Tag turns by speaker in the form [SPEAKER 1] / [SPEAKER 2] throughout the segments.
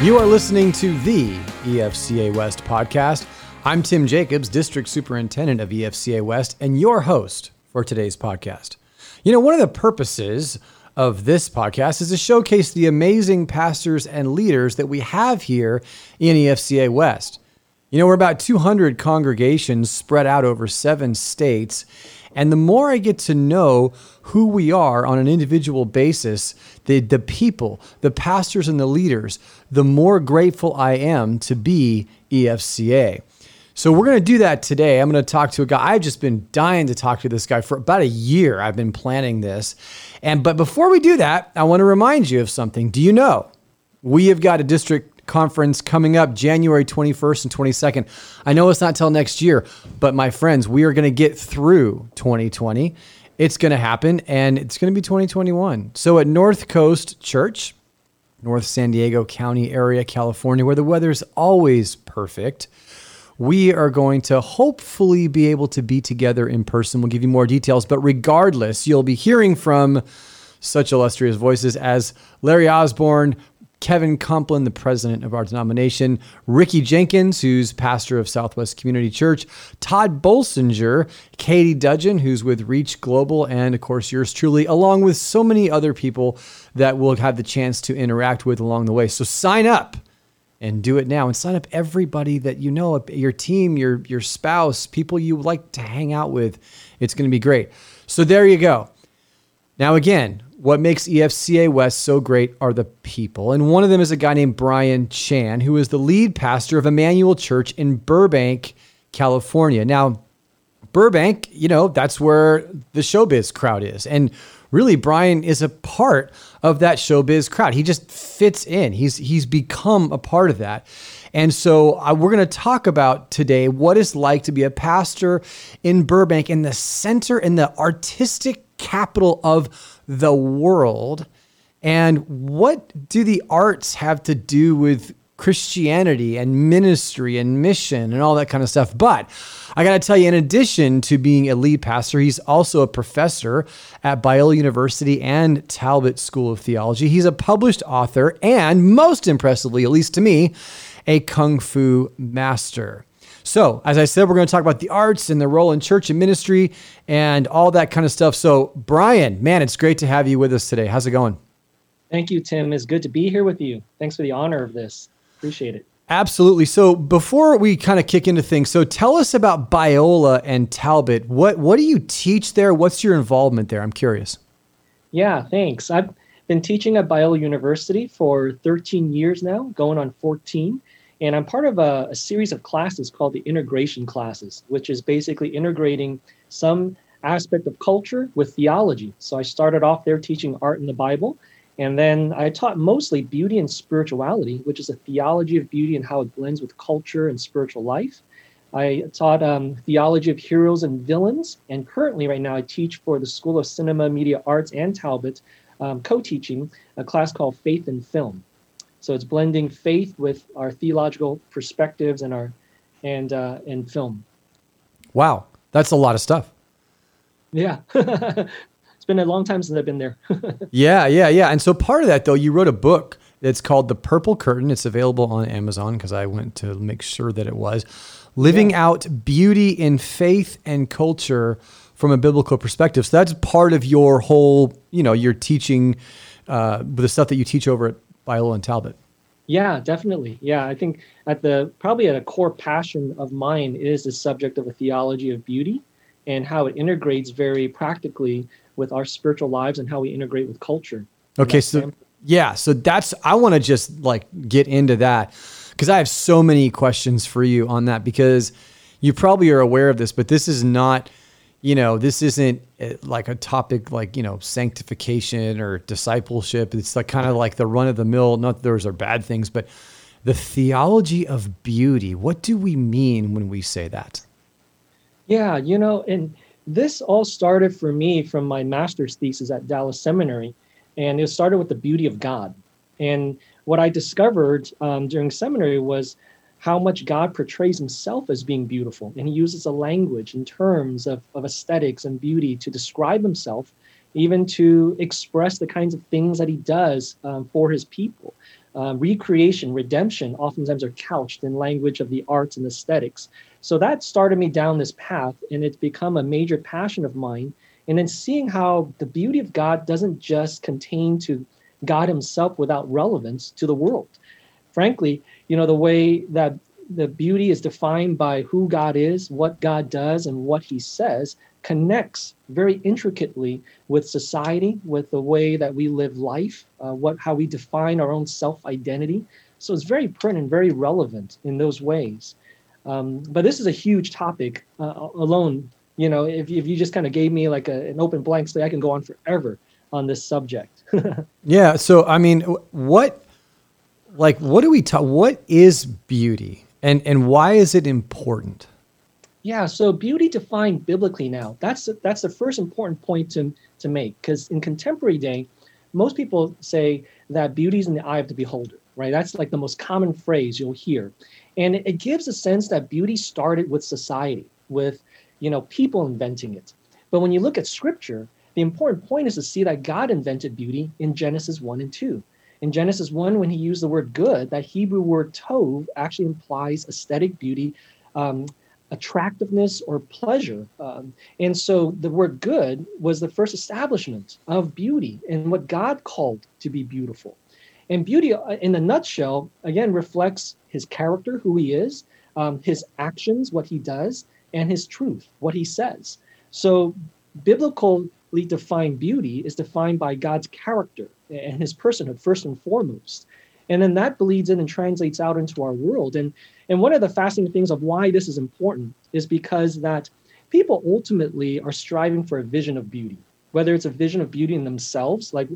[SPEAKER 1] You are listening to the EFCA West podcast. I'm Tim Jacobs, District Superintendent of EFCA West, and your host for today's podcast. You know, one of the purposes of this podcast is to showcase the amazing pastors and leaders that we have here in EFCA West. You know, we're about 200 congregations spread out over seven states. And the more I get to know who we are on an individual basis, the, the people, the pastors, and the leaders, the more grateful I am to be EFCA. So we're going to do that today. I'm going to talk to a guy. I've just been dying to talk to this guy for about a year. I've been planning this. And but before we do that, I want to remind you of something. Do you know we have got a district conference coming up January 21st and 22nd. I know it's not till next year, but my friends, we are going to get through 2020. It's going to happen and it's going to be 2021. So at North Coast Church, North San Diego County area, California, where the weather's always perfect, we are going to hopefully be able to be together in person. We'll give you more details, but regardless, you'll be hearing from such illustrious voices as Larry Osborne, Kevin Kompelien, the president of our denomination, Ricky Jenkins, who's pastor of Southwest Community Church, Tod Bolsinger, Katie Dudgeon, who's with Reach Global, and of course yours truly, along with so many other people that we'll have the chance to interact with along the way. So sign up and do it now and sign up everybody that you know, your team, your your spouse, people you like to hang out with. It's going to be great. So there you go. Now again, what makes EFCA West so great are the people. And one of them is a guy named Brian Chan, who is the lead pastor of Emmanuel Church in Burbank, California. Now, Burbank, you know, that's where the showbiz crowd is. And really Brian is a part of that showbiz crowd. He just fits in. He's he's become a part of that. And so uh, we're going to talk about today what it's like to be a pastor in Burbank in the center in the artistic capital of the world. And what do the arts have to do with Christianity and ministry and mission and all that kind of stuff? But I got to tell you, in addition to being a lead pastor, he's also a professor at Biola University and Talbot School of Theology. He's a published author and, most impressively, at least to me, a Kung Fu master. So, as I said, we're going to talk about the arts and the role in church and ministry and all that kind of stuff. So, Brian, man, it's great to have you with us today. How's it going?
[SPEAKER 2] Thank you, Tim. It's good to be here with you. Thanks for the honor of this. Appreciate it.
[SPEAKER 1] Absolutely. So before we kind of kick into things, so tell us about Biola and Talbot. What what do you teach there? What's your involvement there? I'm curious.
[SPEAKER 2] Yeah, thanks. I've been teaching at Biola University for 13 years now, going on 14. And I'm part of a, a, series of classes called the integration classes, which is basically integrating some aspect of culture with theology. So I started off there teaching art in the Bible. And then I taught mostly beauty and spirituality, which is a theology of beauty and how it blends with culture and spiritual life. I taught um, theology of heroes and villains. And currently, right now, I teach for the School of Cinema, Media Arts, and Talbot, um, co teaching a class called Faith in Film. So it's blending faith with our theological perspectives and our and uh, and film.
[SPEAKER 1] Wow, that's a lot of stuff.
[SPEAKER 2] Yeah. it's been a long time since I've been there.
[SPEAKER 1] yeah, yeah, yeah. And so part of that though, you wrote a book that's called The Purple Curtain. It's available on Amazon because I went to make sure that it was. Living yeah. out beauty in faith and culture from a biblical perspective. So that's part of your whole, you know, your teaching, uh, the stuff that you teach over at Biola and Talbot.
[SPEAKER 2] Yeah, definitely. Yeah, I think at the probably at a core passion of mine is the subject of a theology of beauty and how it integrates very practically with our spiritual lives and how we integrate with culture.
[SPEAKER 1] Okay, so yeah, so that's I want to just like get into that because I have so many questions for you on that because you probably are aware of this, but this is not you know, this isn't eh, like a topic like, you know, sanctification or discipleship. It's like kind of like the run of the mill, not that those are bad things, but the theology of beauty. What do we mean when we say that?
[SPEAKER 2] Yeah, you know, and this all started for me from my master's thesis at Dallas Seminary. And it started with the beauty of God. And what I discovered um, during seminary was how much God portrays himself as being beautiful. And he uses a language in terms of, of aesthetics and beauty to describe himself, even to express the kinds of things that he does um, for his people. uh, recreation, redemption, oftentimes are couched in language of the arts and aesthetics. So that started me down this path, and it's become a major passion of mine. And then seeing how the beauty of God doesn't just contain to God Himself without relevance to the world. Frankly, you know, the way that the beauty is defined by who God is, what God does, and what He says connects very intricately with society, with the way that we live life, uh, what how we define our own self identity. So it's very print and very relevant in those ways. Um, but this is a huge topic uh, alone. You know, if, if you just kind of gave me like a, an open blank slate, I can go on forever on this subject.
[SPEAKER 1] yeah. So, I mean, what, like, what do we talk? What is beauty, and and why is it important?
[SPEAKER 2] Yeah. So, beauty defined biblically now. That's that's the first important point to to make because in contemporary day, most people say that beauty is in the eye of the beholder. Right. That's like the most common phrase you'll hear, and it, gives a sense that beauty started with society, with you know people inventing it. But when you look at scripture, the important point is to see that God invented beauty in Genesis 1 and 2. In Genesis 1, when he used the word good, that Hebrew word tov actually implies aesthetic beauty, um, attractiveness, or pleasure. Um, and so the word good was the first establishment of beauty and what God called to be beautiful. And beauty, uh, in a nutshell, again, reflects his character, who he is, um, his actions, what he does, and his truth, what he says. So biblically defined beauty is defined by God's character and his personhood, first and foremost. And then that bleeds in and translates out into our world. And, and one of the fascinating things of why this is important is because that people ultimately are striving for a vision of beauty, whether it's a vision of beauty in themselves, like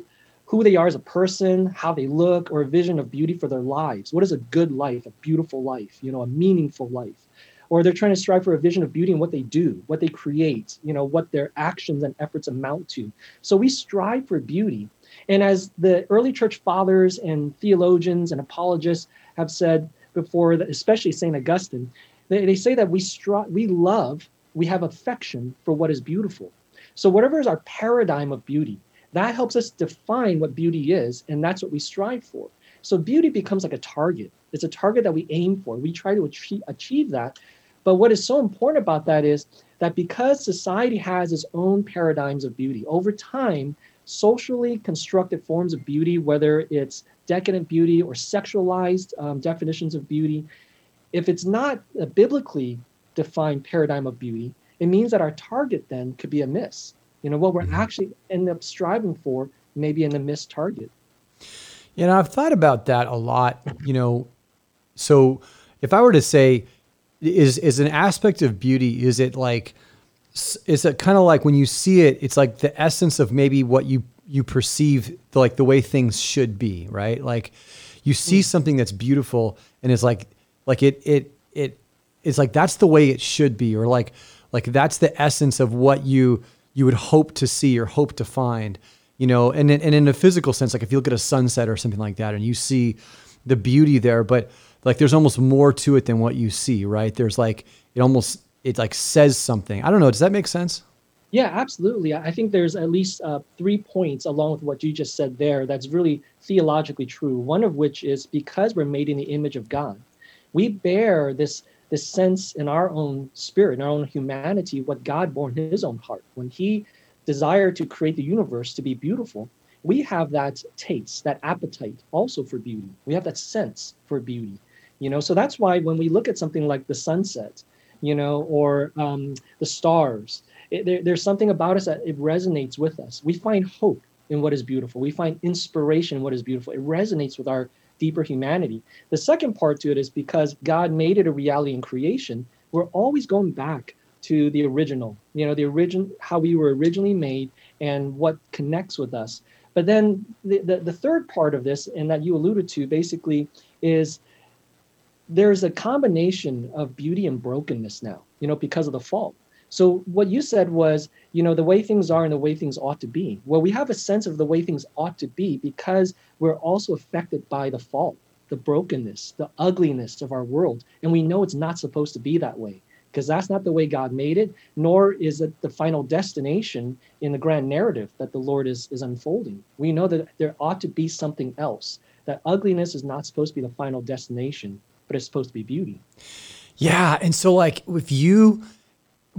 [SPEAKER 2] who they are as a person, how they look, or a vision of beauty for their lives. What is a good life, a beautiful life, you know, a meaningful life? or they're trying to strive for a vision of beauty in what they do, what they create, you know, what their actions and efforts amount to. So we strive for beauty. And as the early church fathers and theologians and apologists have said before, especially St. Augustine, they, they say that we strive, we love, we have affection for what is beautiful. So whatever is our paradigm of beauty, that helps us define what beauty is, and that's what we strive for. So beauty becomes like a target. It's a target that we aim for. We try to achieve, achieve that but what is so important about that is that because society has its own paradigms of beauty, over time, socially constructed forms of beauty, whether it's decadent beauty or sexualized um, definitions of beauty, if it's not a biblically defined paradigm of beauty, it means that our target then could be a miss. You know, what we're mm-hmm. actually end up striving for maybe in a missed target.
[SPEAKER 1] You know, I've thought about that a lot. You know, so if I were to say, is is an aspect of beauty is it like is it kind of like when you see it it's like the essence of maybe what you you perceive like the way things should be right like you see mm. something that's beautiful and it's like like it it it it's like that's the way it should be or like like that's the essence of what you you would hope to see or hope to find you know and and in a physical sense like if you look at a sunset or something like that and you see the beauty there but like there's almost more to it than what you see, right? There's like it almost it like says something. I don't know. Does that make sense?
[SPEAKER 2] Yeah, absolutely. I think there's at least uh, three points along with what you just said there that's really theologically true. One of which is because we're made in the image of God, we bear this this sense in our own spirit, in our own humanity, what God bore in His own heart when He desired to create the universe to be beautiful. We have that taste, that appetite also for beauty. We have that sense for beauty you know so that's why when we look at something like the sunset you know or um, the stars. It, there, there's something about us that it resonates with us. We find hope in what is beautiful. We find inspiration in what is beautiful. It resonates with our deeper humanity. The second part to it is because god made it a reality in creation we're always going back to the original you know the origin how we were originally made and what connects with us. But then the, the, the third part of this and that you alluded to basically is there's a combination of beauty and brokenness now, you know, because of the fall. So what you said was, you know, the way things are and the way things ought to be. Well, we have a sense of the way things ought to be because we're also affected by the fall, the brokenness, the ugliness of our world. And we know it's not supposed to be that way because that's not the way God made it, nor is it the final destination in the grand narrative that the Lord is, is unfolding. We know that there ought to be something else that ugliness is not supposed to be the final destination, but it's supposed to be beauty.
[SPEAKER 1] Yeah, and so like if you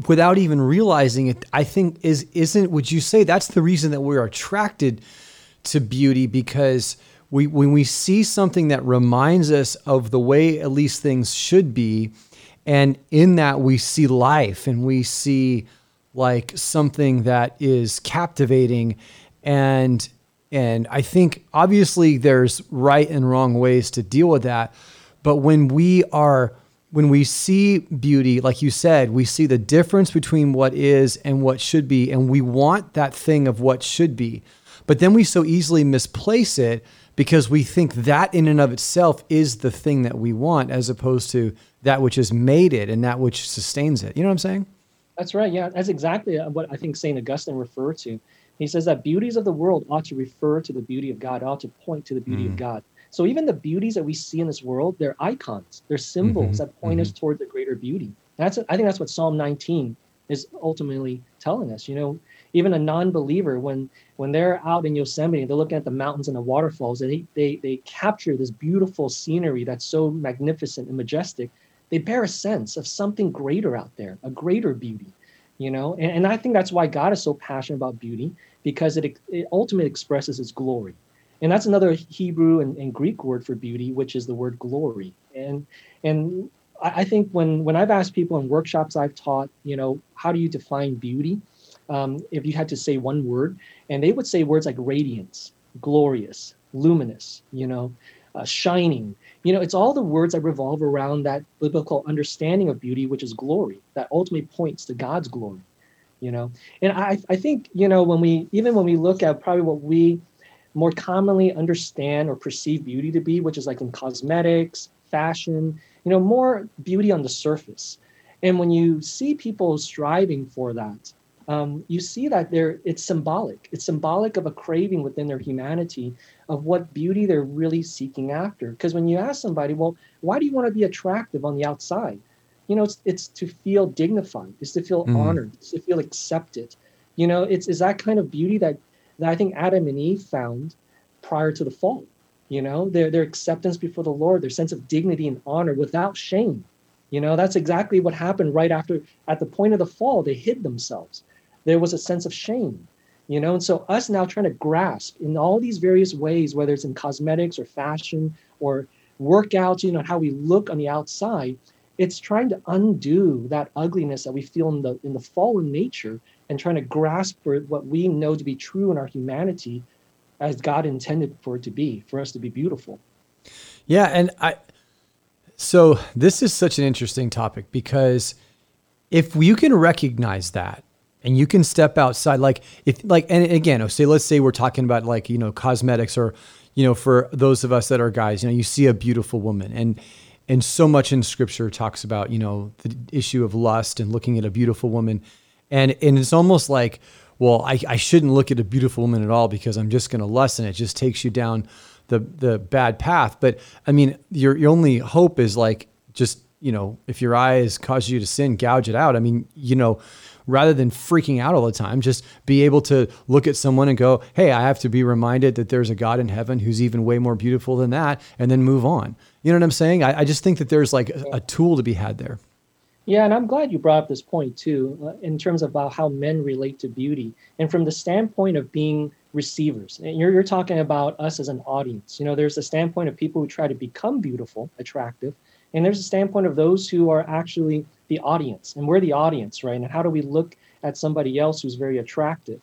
[SPEAKER 1] without even realizing it, I think is isn't would you say that's the reason that we're attracted to beauty because we when we see something that reminds us of the way at least things should be and in that we see life and we see like something that is captivating and and I think obviously there's right and wrong ways to deal with that but when we are when we see beauty, like you said, we see the difference between what is and what should be, and we want that thing of what should be. But then we so easily misplace it because we think that in and of itself is the thing that we want, as opposed to that which has made it and that which sustains it. You know what I'm saying?
[SPEAKER 2] That's right. Yeah, that's exactly what I think St. Augustine referred to. He says that beauties of the world ought to refer to the beauty of God, ought to point to the beauty mm. of God. So even the beauties that we see in this world, they're icons, they're symbols mm-hmm, that point mm-hmm. us towards a greater beauty. That's I think that's what Psalm 19 is ultimately telling us. You know, even a non-believer when when they're out in Yosemite, they're looking at the mountains and the waterfalls, and they they, they capture this beautiful scenery that's so magnificent and majestic. They bear a sense of something greater out there, a greater beauty. You know, and, and I think that's why God is so passionate about beauty because it, it ultimately expresses His glory and that's another Hebrew and, and, Greek word for beauty, which is the word glory. And and I, think when when I've asked people in workshops I've taught, you know, how do you define beauty? Um, if you had to say one word, and they would say words like radiance, glorious, luminous, you know, uh, shining. You know, it's all the words that revolve around that biblical understanding of beauty, which is glory, that ultimately points to God's glory. You know, and I I think you know when we even when we look at probably what we more commonly understand or perceive beauty to be, which is like in cosmetics, fashion, you know, more beauty on the surface. And when you see people striving for that, um, you see that they're it's symbolic. It's symbolic of a craving within their humanity of what beauty they're really seeking after. Because when you ask somebody, well, why do you want to be attractive on the outside? You know, it's it's to feel dignified, it's to feel mm. honored, it's to feel accepted. You know, it's is that kind of beauty that that I think Adam and Eve found prior to the fall. You know, their their acceptance before the Lord, their sense of dignity and honor without shame. You know, that's exactly what happened right after at the point of the fall, they hid themselves. There was a sense of shame. You know, and so us now trying to grasp in all these various ways, whether it's in cosmetics or fashion or workouts, you know, how we look on the outside, it's trying to undo that ugliness that we feel in the in the fallen nature and trying to grasp for what we know to be true in our humanity as God intended for it to be, for us to be beautiful.
[SPEAKER 1] Yeah, and I so this is such an interesting topic because if you can recognize that and you can step outside like if like and again, oh, say let's say we're talking about like, you know, cosmetics or you know, for those of us that are guys, you know, you see a beautiful woman and and so much in scripture talks about, you know, the issue of lust and looking at a beautiful woman and and it's almost like well I, I shouldn't look at a beautiful woman at all because i'm just going to lust and it just takes you down the the bad path. But i mean your your only hope is like just you know if your eyes cause you to sin gouge it out. I mean you know rather than freaking out all the time just be able to look at someone and go hey i have to be reminded that there's a god in heaven who's even way more beautiful than that and then move on. You know what i'm saying? I, I just think that there's like a, a tool to be had there
[SPEAKER 2] yeah, and I'm glad you brought up this point too, uh, in terms of how men relate to beauty, and from the standpoint of being receivers. And you're you're talking about us as an audience. You know, there's a standpoint of people who try to become beautiful, attractive, and there's a standpoint of those who are actually the audience, and we're the audience, right? And how do we look at somebody else who's very attractive?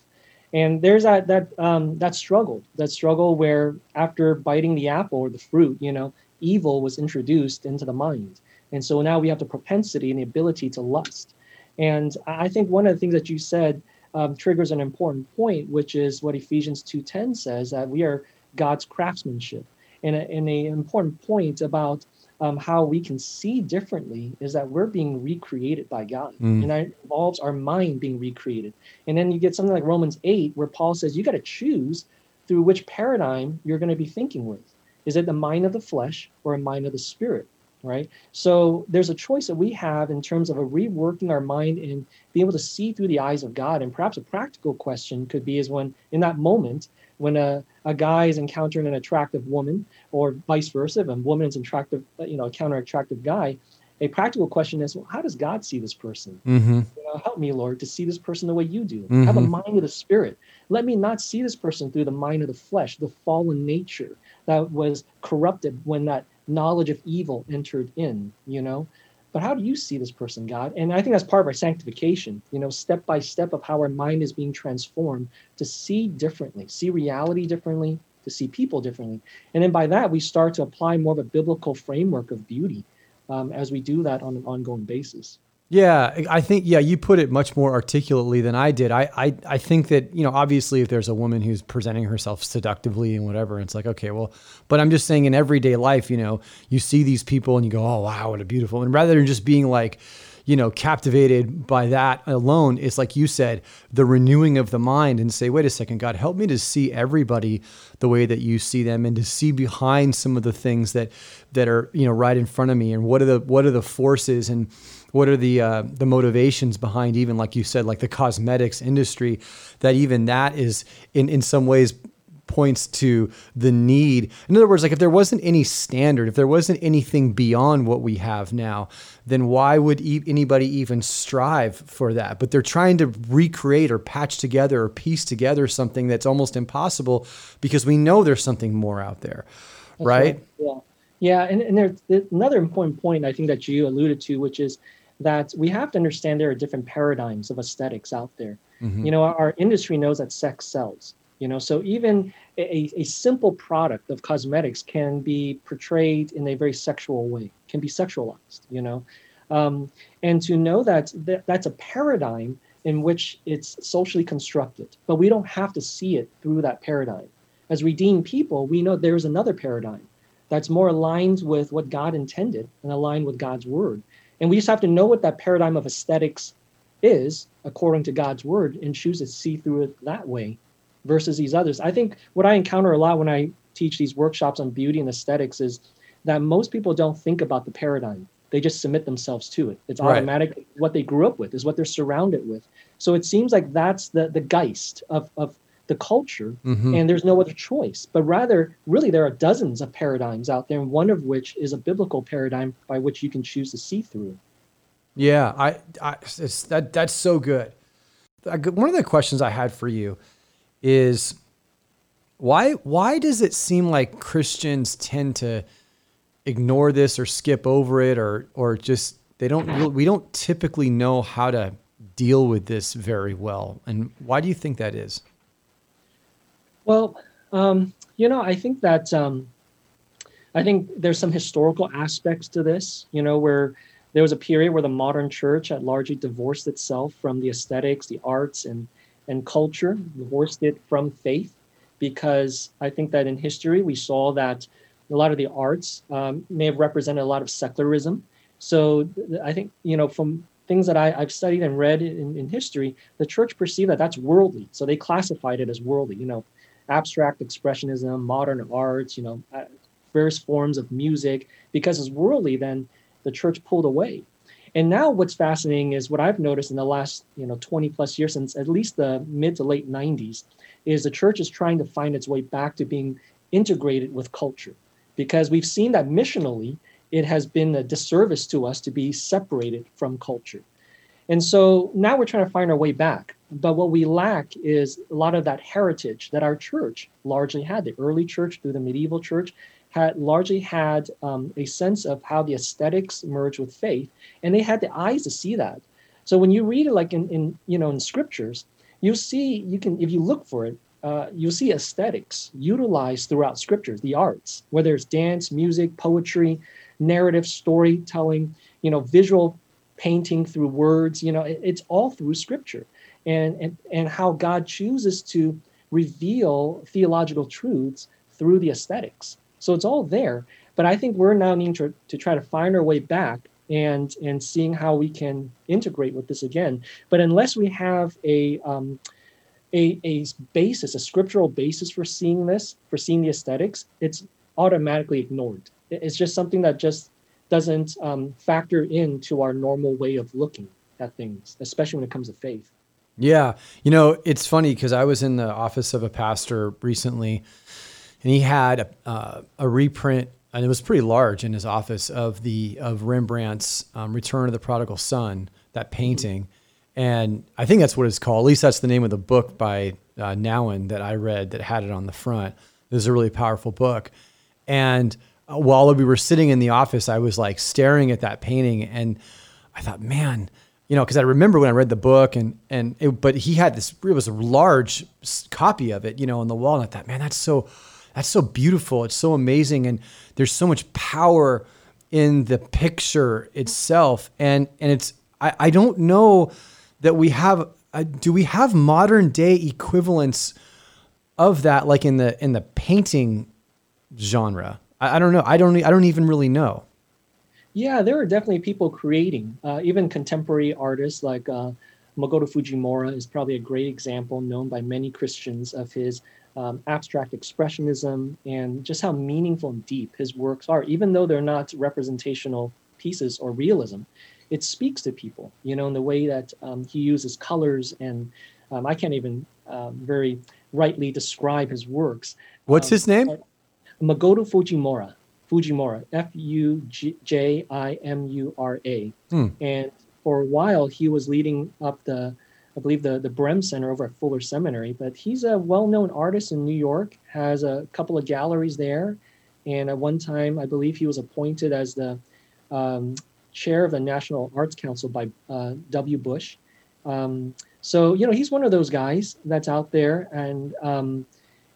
[SPEAKER 2] And there's that that um, that struggle, that struggle where after biting the apple or the fruit, you know, evil was introduced into the mind and so now we have the propensity and the ability to lust. And I think one of the things that you said um, triggers an important point, which is what Ephesians 2.10 says, that we are God's craftsmanship. And, a, and an important point about um, how we can see differently is that we're being recreated by God. Mm. And that involves our mind being recreated. And then you get something like Romans 8, where Paul says you got to choose through which paradigm you're going to be thinking with. Is it the mind of the flesh or a mind of the spirit? Right? So there's a choice that we have in terms of a reworking our mind and being able to see through the eyes of God. And perhaps a practical question could be is when in that moment when a a guy is encountering an attractive woman, or vice versa, if a woman is attractive, you know, encounter an attractive guy, a practical question is, well, how does God see this person?
[SPEAKER 1] Mm-hmm.
[SPEAKER 2] You know, help me, Lord, to see this person the way you do. Mm-hmm. Have a mind of the spirit. Let me not see this person through the mind of the flesh, the fallen nature that was corrupted when that knowledge of evil entered in, you know? But how do you see this person, God? And I think that's part of our sanctification, you know, step by step of how our mind is being transformed to see differently, see reality differently, to see people differently. And then by that, we start to apply more of a biblical framework of beauty um, as we do that on an ongoing basis.
[SPEAKER 1] Yeah, I think yeah, you put it much more articulately than I did. I, I I think that you know obviously if there's a woman who's presenting herself seductively and whatever, it's like okay, well, but I'm just saying in everyday life, you know, you see these people and you go, oh wow, what a beautiful, and rather than just being like, you know, captivated by that alone, it's like you said, the renewing of the mind and say, wait a second, God, help me to see everybody the way that you see them and to see behind some of the things that that are, you know, right in front of me and what are the what are the forces and what are the uh, the motivations behind even like you said like the cosmetics industry that even that is in in some ways points to the need. In other words, like if there wasn't any standard, if there wasn't anything beyond what we have now, then why would e- anybody even strive for that? But they're trying to recreate or patch together or piece together something that's almost impossible because we know there's something more out there, right? right?
[SPEAKER 2] Yeah. Yeah, and, and there's another important point I think that you alluded to, which is that we have to understand there are different paradigms of aesthetics out there. Mm-hmm. You know, our, our industry knows that sex sells you know so even a, a simple product of cosmetics can be portrayed in a very sexual way can be sexualized you know um, and to know that, that that's a paradigm in which it's socially constructed but we don't have to see it through that paradigm as redeemed people we know there's another paradigm that's more aligned with what god intended and aligned with god's word and we just have to know what that paradigm of aesthetics is according to god's word and choose to see through it that way versus these others. I think what I encounter a lot when I teach these workshops on beauty and aesthetics is that most people don't think about the paradigm. They just submit themselves to it. It's automatic. Right. What they grew up with is what they're surrounded with. So it seems like that's the the geist of of the culture, mm-hmm. and there's no other choice. But rather, really, there are dozens of paradigms out there, and one of which is a biblical paradigm by which you can choose to see through.
[SPEAKER 1] Yeah, I, I that that's so good. One of the questions I had for you is why why does it seem like Christians tend to ignore this or skip over it or or just they don't we don't typically know how to deal with this very well and why do you think that is
[SPEAKER 2] well um, you know i think that um, i think there's some historical aspects to this you know where there was a period where the modern church had largely divorced itself from the aesthetics the arts and and culture, divorced it from faith, because I think that in history we saw that a lot of the arts um, may have represented a lot of secularism. So I think, you know, from things that I, have studied and read in, in history, the church perceived that that's worldly. So they classified it as worldly, you know, abstract expressionism, modern arts, you know, uh, various forms of music. Because it's worldly, then the church pulled away. And now what's fascinating is what I've noticed in the last, you know, 20 plus years since at least the mid to late 90s is the church is trying to find its way back to being integrated with culture. Because we've seen that missionally it has been a disservice to us to be separated from culture. And so now we're trying to find our way back. But what we lack is a lot of that heritage that our church largely had, the early church through the medieval church, had largely had um, a sense of how the aesthetics merge with faith, and they had the eyes to see that. So when you read it, like in, in you know in scriptures, you see you can if you look for it, uh, you'll see aesthetics utilized throughout scriptures, the arts, whether it's dance, music, poetry, narrative, storytelling, you know, visual painting through words. You know, it, it's all through scripture, and and and how God chooses to reveal theological truths through the aesthetics. So it's all there. But I think we're now needing to, to try to find our way back and and seeing how we can integrate with this again. But unless we have a um, a, a basis, a scriptural basis for seeing this, for seeing the aesthetics, it's automatically ignored. It's just something that just doesn't um, factor into our normal way of looking at things, especially when it comes to faith.
[SPEAKER 1] Yeah. You know, it's funny because I was in the office of a pastor recently and he had a, uh, a reprint and it was pretty large in his office of the of Rembrandt's um, Return of the Prodigal Son, that painting. And I think that's what it's called. At least that's the name of the book by uh, Nouwen that I read that had it on the front. This is a really powerful book. And while we were sitting in the office, I was like staring at that painting and I thought, man, you know, because I remember when I read the book and and it, but he had this it was a large copy of it, you know, on the wall, and I thought, man, that's so that's so beautiful. It's so amazing, and there's so much power in the picture itself, and and it's I, I don't know that we have uh, do we have modern day equivalents of that like in the in the painting genre I, I don't know I don't I don't even really know
[SPEAKER 2] yeah, there are definitely people creating, uh, even contemporary artists like uh, Makoto Fujimura is probably a great example, known by many Christians, of his um, abstract expressionism and just how meaningful and deep his works are, even though they're not representational pieces or realism. It speaks to people, you know, in the way that um, he uses colors, and um, I can't even uh, very rightly describe his works.
[SPEAKER 1] What's his name?
[SPEAKER 2] Makoto Fujimura. Fujimura, F U J I M U R A. Hmm. And for a while, he was leading up the, I believe, the, the Brehm Center over at Fuller Seminary. But he's a well known artist in New York, has a couple of galleries there. And at one time, I believe he was appointed as the um, chair of the National Arts Council by uh, W. Bush. Um, so, you know, he's one of those guys that's out there. And, um,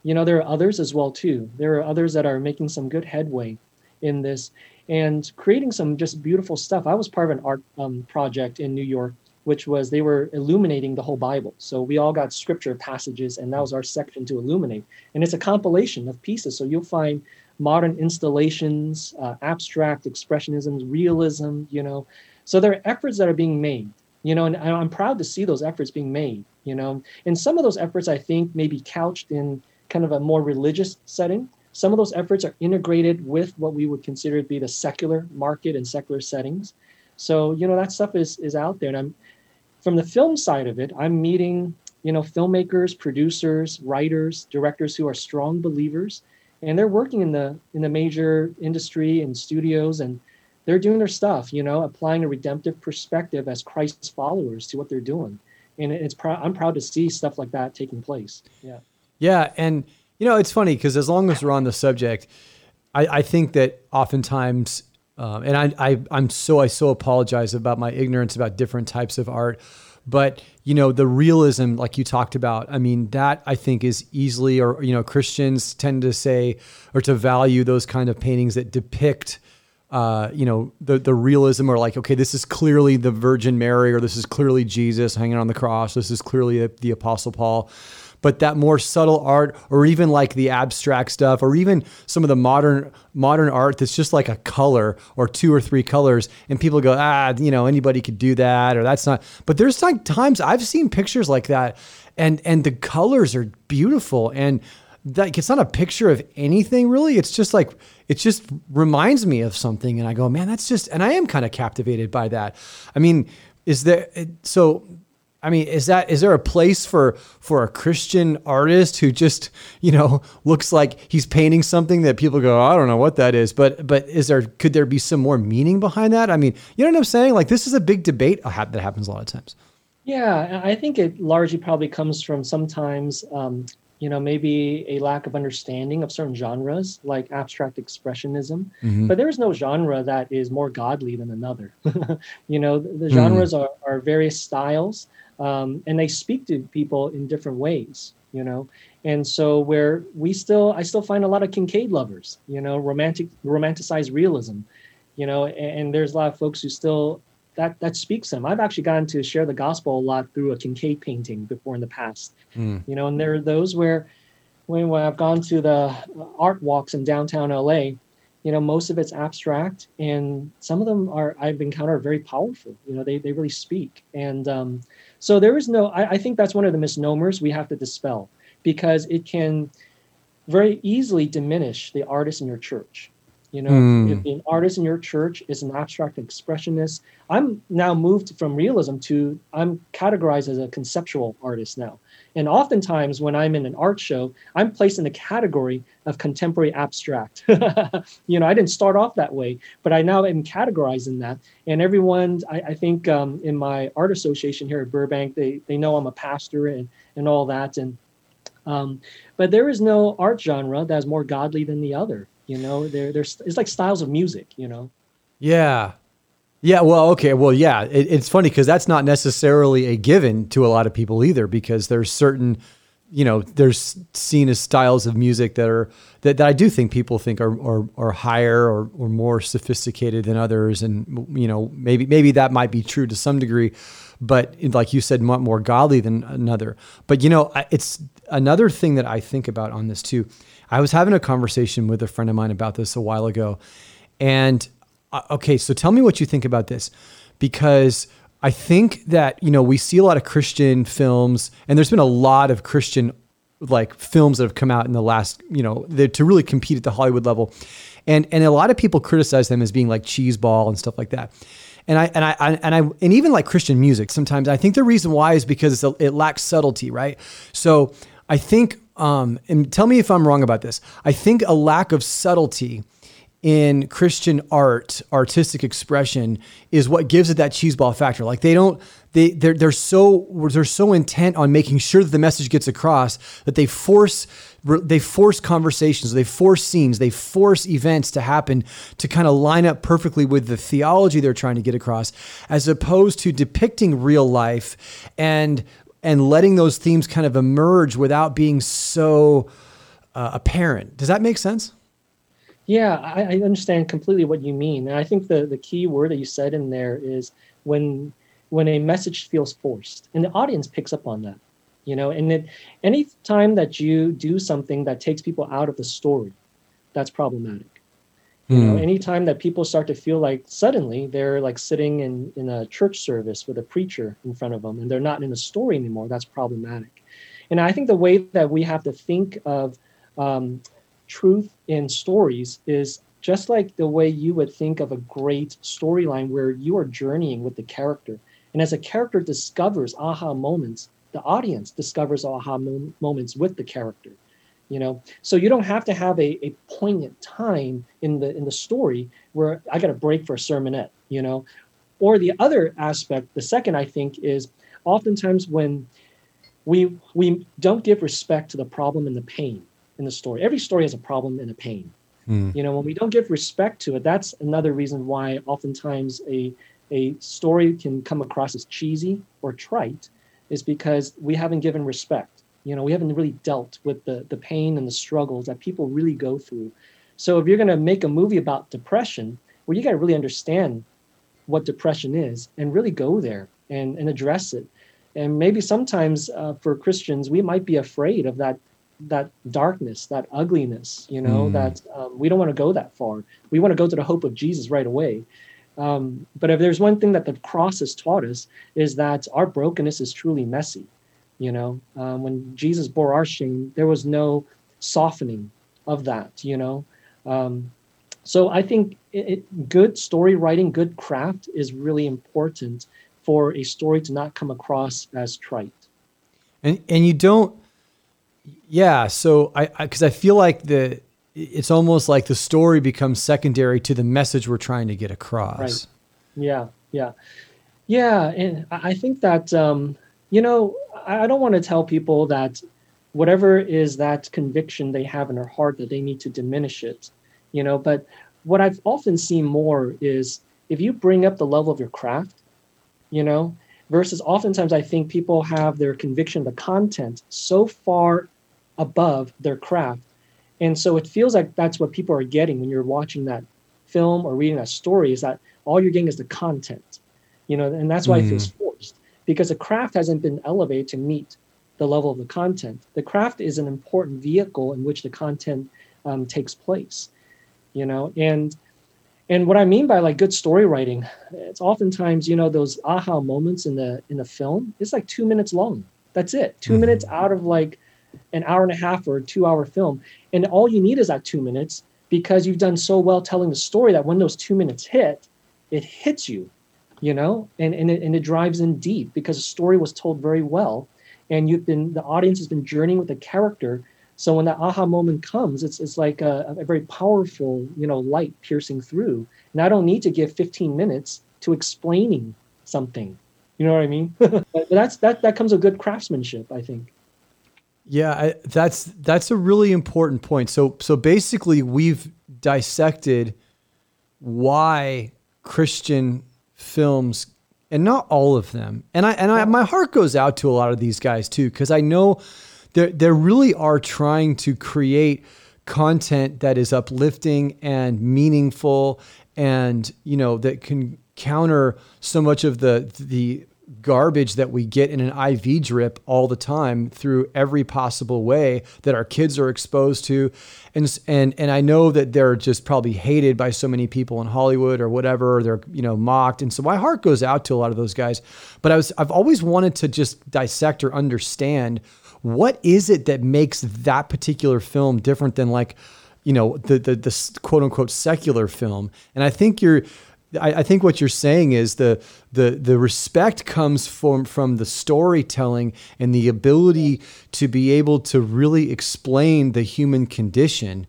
[SPEAKER 2] you know, there are others as well, too. There are others that are making some good headway in this and creating some just beautiful stuff. I was part of an art um, project in New York, which was they were illuminating the whole Bible. So we all got scripture passages, and that was our section to illuminate. And it's a compilation of pieces. So you'll find modern installations, uh, abstract expressionism, realism, you know. So there are efforts that are being made, you know, and I'm proud to see those efforts being made, you know. And some of those efforts, I think, may be couched in kind of a more religious setting some of those efforts are integrated with what we would consider to be the secular market and secular settings. So, you know, that stuff is is out there. And I'm from the film side of it, I'm meeting, you know, filmmakers, producers, writers, directors who are strong believers and they're working in the in the major industry and studios and they're doing their stuff, you know, applying a redemptive perspective as Christ's followers to what they're doing. And it's proud I'm proud to see stuff like that taking place. Yeah.
[SPEAKER 1] Yeah, and you know, it's funny because as long as we're on the subject, I, I think that oftentimes, um, and I, I, I'm so I so apologize about my ignorance about different types of art, but you know, the realism, like you talked about, I mean, that I think is easily, or you know, Christians tend to say or to value those kind of paintings that depict. Uh, you know the the realism or like okay this is clearly the Virgin Mary or this is clearly Jesus hanging on the cross this is clearly the Apostle Paul but that more subtle art or even like the abstract stuff or even some of the modern modern art that's just like a color or two or three colors and people go ah you know anybody could do that or that's not but there's like times I've seen pictures like that and and the colors are beautiful and like it's not a picture of anything really it's just like it just reminds me of something and I go man that's just and I am kind of captivated by that. I mean is there so I mean, is that is there a place for for a Christian artist who just you know looks like he's painting something that people go, I don't know what that is, but but is there could there be some more meaning behind that? I mean, you know what I'm saying? Like this is a big debate that happens a lot of times.
[SPEAKER 2] Yeah, I think it largely probably comes from sometimes um, you know maybe a lack of understanding of certain genres like abstract expressionism mm-hmm. but there is no genre that is more godly than another you know the, the genres mm. are, are various styles um, and they speak to people in different ways you know? And so where we still i still find a lot of Kinkade lovers you know romantic romanticized realism you know? And, and there's a lot of folks who still that that speaks to them. I've actually gotten to share the gospel a lot through a Kinkade painting before in the past mm. you know? And there are those where when, when i've gone to the art walks in downtown la you know most of it's abstract and some of them are i've encountered very powerful you know? They, they really speak. And um, so there is no I, I think that's one of the misnomers we have to dispel because it can very easily diminish the artist in your church You know, mm. if, if an artist in your church is an abstract expressionist, I'm now moved from realism to I'm categorized as a conceptual artist now. And oftentimes, when I'm in an art show, I'm placed in the category of contemporary abstract. you know, I didn't start off that way, but I now am categorizing that. And everyone, I, I think um, in my art association here at Burbank, they, they know I'm a pastor and, and all that. And um, but there is no art genre that's more godly than the other. You know, there there's it's like styles of music. You know.
[SPEAKER 1] Yeah, yeah, well, okay, well, yeah, it, it's funny because that's not necessarily a given to a lot of people either, because there's certain, you know, there's seen as styles of music that are that, that I do think people think are are, are higher or, or more sophisticated than others, and you know, maybe maybe that might be true to some degree, but like you said, more godly than another. But you know, it's another thing that I think about on this too. I was having a conversation with a friend of mine about this a while ago, and uh, okay, so tell me what you think about this because I think that, you know, we see a lot of Christian films and there's been a lot of Christian like films that have come out in the last, you know, to really compete at the Hollywood level. And and a lot of people criticize them as being like cheeseball and stuff like that. And I and I and I and even like Christian music sometimes I think the reason why is because it lacks subtlety, right? So I think um and tell me if I'm wrong about this. I think a lack of subtlety in Christian art, artistic expression is what gives it that cheeseball factor. Like they don't, they they're they're so they're so intent on making sure that the message gets across that they force they force conversations, they force scenes, they force events to happen to kind of line up perfectly with the theology they're trying to get across, as opposed to depicting real life and and letting those themes kind of emerge without being so uh, apparent. Does that make sense?
[SPEAKER 2] Yeah, I, I, understand completely what you mean. And I think the, the key word that you said in there is when when a message feels forced and the audience picks up on that. You know, and it any time that you do something that takes people out of the story, that's problematic. You know, hmm. anytime that people start to feel like suddenly they're like sitting in, in a church service with a preacher in front of them and they're not in a story anymore, that's problematic. And I think the way that we have to think of um, truth in stories is just like the way you would think of a great storyline where you are journeying with the character. And as a character discovers aha moments, the audience discovers aha moments with the character. You know, so you don't have to have a, a poignant time in the in the story where I got a break for a sermonette, you know. Or the other aspect, the second I think is oftentimes when we we don't give respect to the problem and the pain in the story. Every story has a problem and a pain. Mm. You know, when we don't give respect to it, that's another reason why oftentimes a a story can come across as cheesy or trite, is because we haven't given respect. You know, we haven't really dealt with the the pain and the struggles that people really go through. So if you're going to make a movie about depression, well, you got to really understand what depression is and really go there and and address it. And maybe sometimes uh, for Christians, we might be afraid of that that darkness, that ugliness, you know, mm. that um, we don't want to go that far. We want to go to the hope of Jesus right away. Um, but if there's one thing that the cross has taught us is that our brokenness is truly messy. You know, um, when Jesus bore our shame, there was no softening of that. You know, um, so I think it, it, good story writing, good craft is really important for a story to not come across as trite.
[SPEAKER 1] And and you don't yeah, so I because I, I, feel like the it's almost like the story becomes secondary to the message we're trying to get across.
[SPEAKER 2] Right. Yeah, yeah, yeah, and I think that um, you know I don't want to tell people that whatever is that conviction they have in their heart that they need to diminish it, you know. But what I've often seen more is if you bring up the level of your craft, you know, versus oftentimes I think people have their conviction, the content so far above their craft. And so it feels like that's what people are getting when you're watching that film or reading that story is that all you're getting is the content, you know, and that's why mm. it feels forced because the craft hasn't been elevated to meet the level of the content. The craft is an important vehicle in which the content um, takes place, you know, and and what I mean by like good story writing, it's oftentimes you know those aha moments in the in the film. It's like two minutes long. That's it. 2 mm-hmm. minutes out of like an hour and a half or a two hour film. And all you need is that two minutes because you've done so well telling the story that when those two minutes hit, it hits you, you know, and, and, it, and it drives in deep because the story was told very well. And you've been, the audience has been journeying with the character. So when that aha moment comes, it's, it's like a, a very powerful, you know, light piercing through. And I don't need to give 15 minutes to explaining something. You know what I mean? but that's that that comes with good craftsmanship, I think.
[SPEAKER 1] Yeah, I, that's that's a really important point. So so basically, we've dissected why Christian films, and not all of them, and I and I, my heart goes out to a lot of these guys too, because I know they they really are trying to create content that is uplifting and meaningful, and you know that can counter so much of the the garbage that we get in an IV drip all the time through every possible way that our kids are exposed to. And and and I know that they're just probably hated by so many people in Hollywood or whatever, they're, you know, mocked. And so my heart goes out to a lot of those guys. But I was I've always wanted to just dissect or understand what is it that makes that particular film different than like you know the the, the quote unquote secular film and i think you're I, I, think what you're saying is the the the respect comes from from the storytelling and the ability to be able to really explain the human condition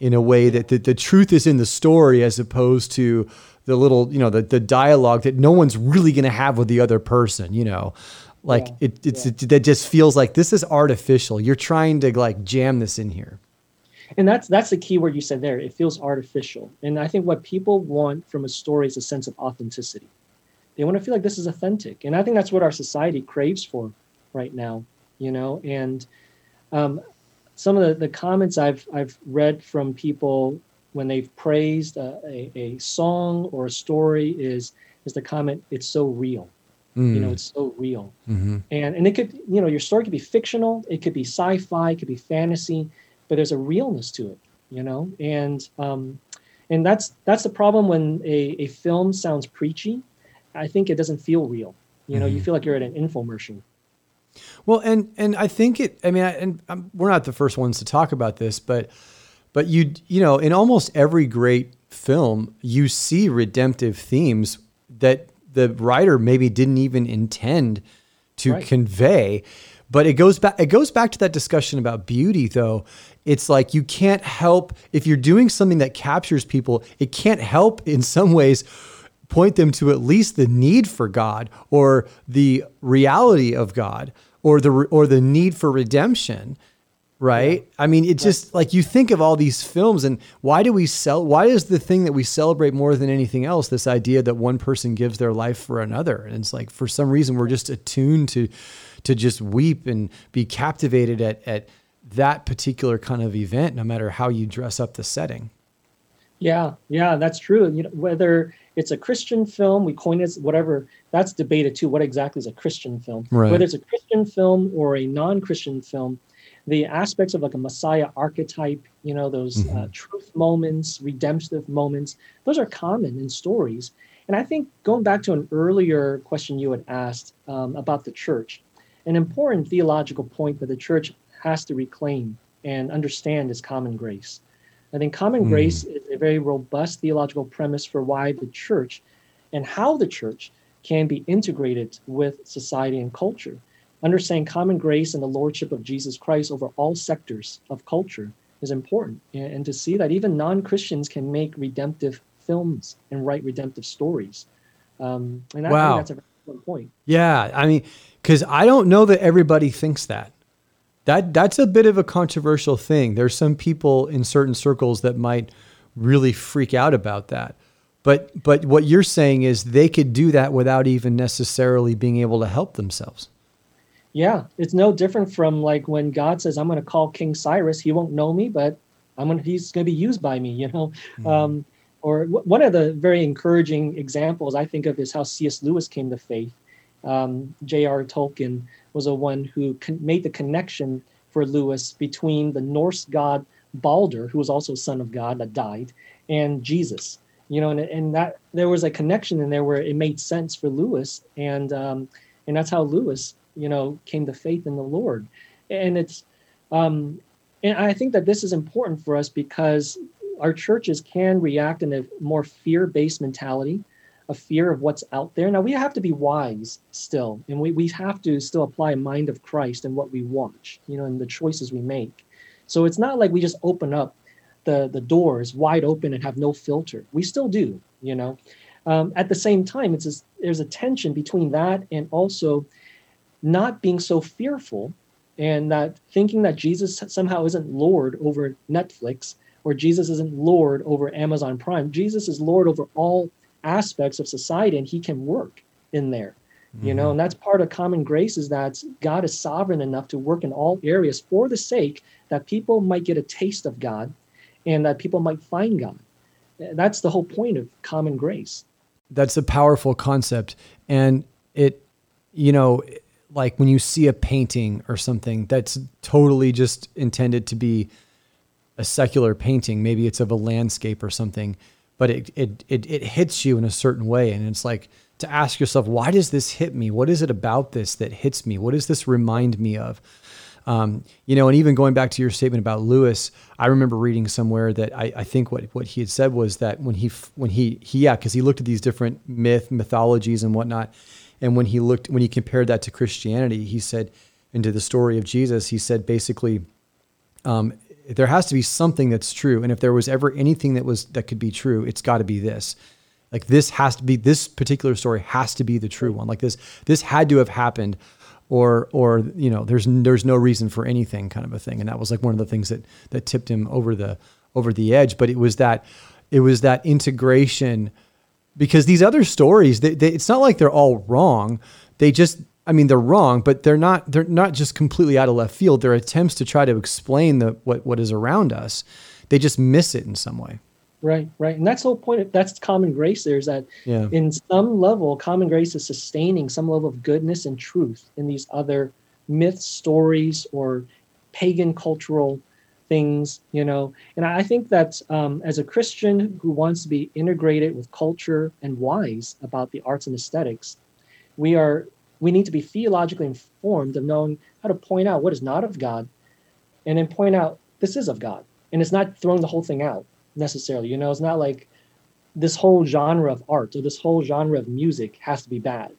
[SPEAKER 1] in a way that the, the truth is in the story as opposed to the little you know the, the dialogue that no one's really going to have with the other person you know? Like yeah, it, it's yeah. it, that just feels like this is artificial. You're trying to like jam this in here
[SPEAKER 2] and that's that's the key word you said there. It feels artificial. And i think what people want from a story is a sense of authenticity. They want to feel like this is authentic. And i think that's what our society craves for right now you know? And um, some of the, the comments i've i've read from people when they've praised a, a, a song or a story is is the comment it's so real. Mm. you know it's so real. Mm-hmm. and and it could you know your story could be fictional it could be sci-fi it could be fantasy but there's a realness to it, you know, and um, and that's that's the problem when a, a film sounds preachy. I think it doesn't feel real. You know, mm-hmm. you feel like you're at an infomercial.
[SPEAKER 1] Well, and and I think it. I mean, I, and I'm, um, we're not the first ones to talk about this, but but you you know, in almost every great film, you see redemptive themes that the writer maybe didn't even intend to right. convey. But it goes back. It goes back to that discussion about beauty, though it's like you can't help if you're doing something that captures people, it can't help in some ways point them to at least the need for God or the reality of God or the or the need for redemption right yeah. i mean it just like you think of all these films and why do we sell why is the thing that we celebrate more than anything else this idea that one person gives their life for another and it's like for some reason we're just attuned to to just weep and be captivated at at that particular kind of event, no matter how you dress up the setting.
[SPEAKER 2] Yeah, yeah, that's true. You know, whether it's a Christian film, we coin it whatever, that's debated too. What exactly is a Christian film? Right. Whether it's a Christian film or a non-Christian film, the aspects of like a Messiah archetype, you know, those mm-hmm. uh, truth moments, redemptive moments, those are common in stories. And I think going back to an earlier question you had asked um, about the church, an important theological point that the church has to reclaim and understand is common grace. I think common mm. grace is a very robust theological premise for why the church and how the church can be integrated with society and culture. Understanding common grace and the lordship of Jesus Christ over all sectors of culture is important. And, to see that even non Christians can make redemptive films and write redemptive stories. Um, and I wow. think that's a important point.
[SPEAKER 1] Yeah. I mean, because I don't know that everybody thinks that that that's a bit of a controversial thing. There's some people in certain circles that might really freak out about that. But but what you're saying is they could do that without even necessarily being able to help themselves.
[SPEAKER 2] Yeah, it's no different from like when God says, "I'm going to call King Cyrus. He won't know me, but I'm going. He's going to be used by me." You know. Mm-hmm. Um, or w- one of the very encouraging examples I think of is how C.S. Lewis came to faith. Um, J.R. Tolkien was the one who con- made the connection for Lewis between the Norse god Balder, who was also son of God that died, and Jesus. You know, and, and that there was a connection in there where it made sense for Lewis, and um, and that's how Lewis, you know, came to faith in the Lord. And it's, um, and I think that this is important for us because our churches can react in a more fear-based mentality, a fear of what's out there. Now we have to be wise still, and we, we have to still apply mind of Christ in what we watch, you know, in the choices we make. So it's not like we just open up the, the doors wide open and have no filter. We still do, you know. Um, at the same time, it's a, there's a tension between that and also not being so fearful and that thinking that Jesus somehow isn't Lord over Netflix or Jesus isn't Lord over Amazon Prime. Jesus is Lord over all aspects of society and he can work in there. You know, mm-hmm. and that's part of common grace is that God is sovereign enough to work in all areas for the sake that people might get a taste of God and that people might find God. That's the whole point of common grace.
[SPEAKER 1] That's a powerful concept. And it, you know, like when you see a painting or something that's totally just intended to be a secular painting, maybe it's of a landscape or something, but it, it, it, it hits you in a certain way. And it's like to ask yourself, why does this hit me? What is it about this that hits me? What does this remind me of? Um, you know, and even going back to your statement about Lewis, I remember reading somewhere that I, I think what, what he had said was that when he, when he, he yeah, because he looked at these different myth, mythologies and whatnot. And when he looked, when he compared that to Christianity, he said, into the story of Jesus, he said basically, um, there has to be something that's true. And if there was ever anything that was, that could be true, it's got to be this. Like this has to be this particular story has to be the true one. Like this this had to have happened or or you know there's there's no reason for anything kind of a thing. And that was like one of the things that that tipped him over the over the edge. But it was that it was that integration because these other stories they, they, it's not like they're all wrong. They just i mean they're wrong but they're not they're not just completely out of left field they're attempts to try to explain the what what is around us they just miss it in some way
[SPEAKER 2] Right, right. And that's the whole point. Of, that's common grace there is that yeah. in some level, common grace is sustaining some level of goodness and truth in these other myths, stories, or pagan cultural things, you know. And I think that um, as a Christian who wants to be integrated with culture and wise about the arts and aesthetics, we are we need to be theologically informed of knowing how to point out what is not of God and then point out this is of God. And it's not throwing the whole thing out necessarily. You know, it's not like this whole genre of art or this whole genre of music has to be bad.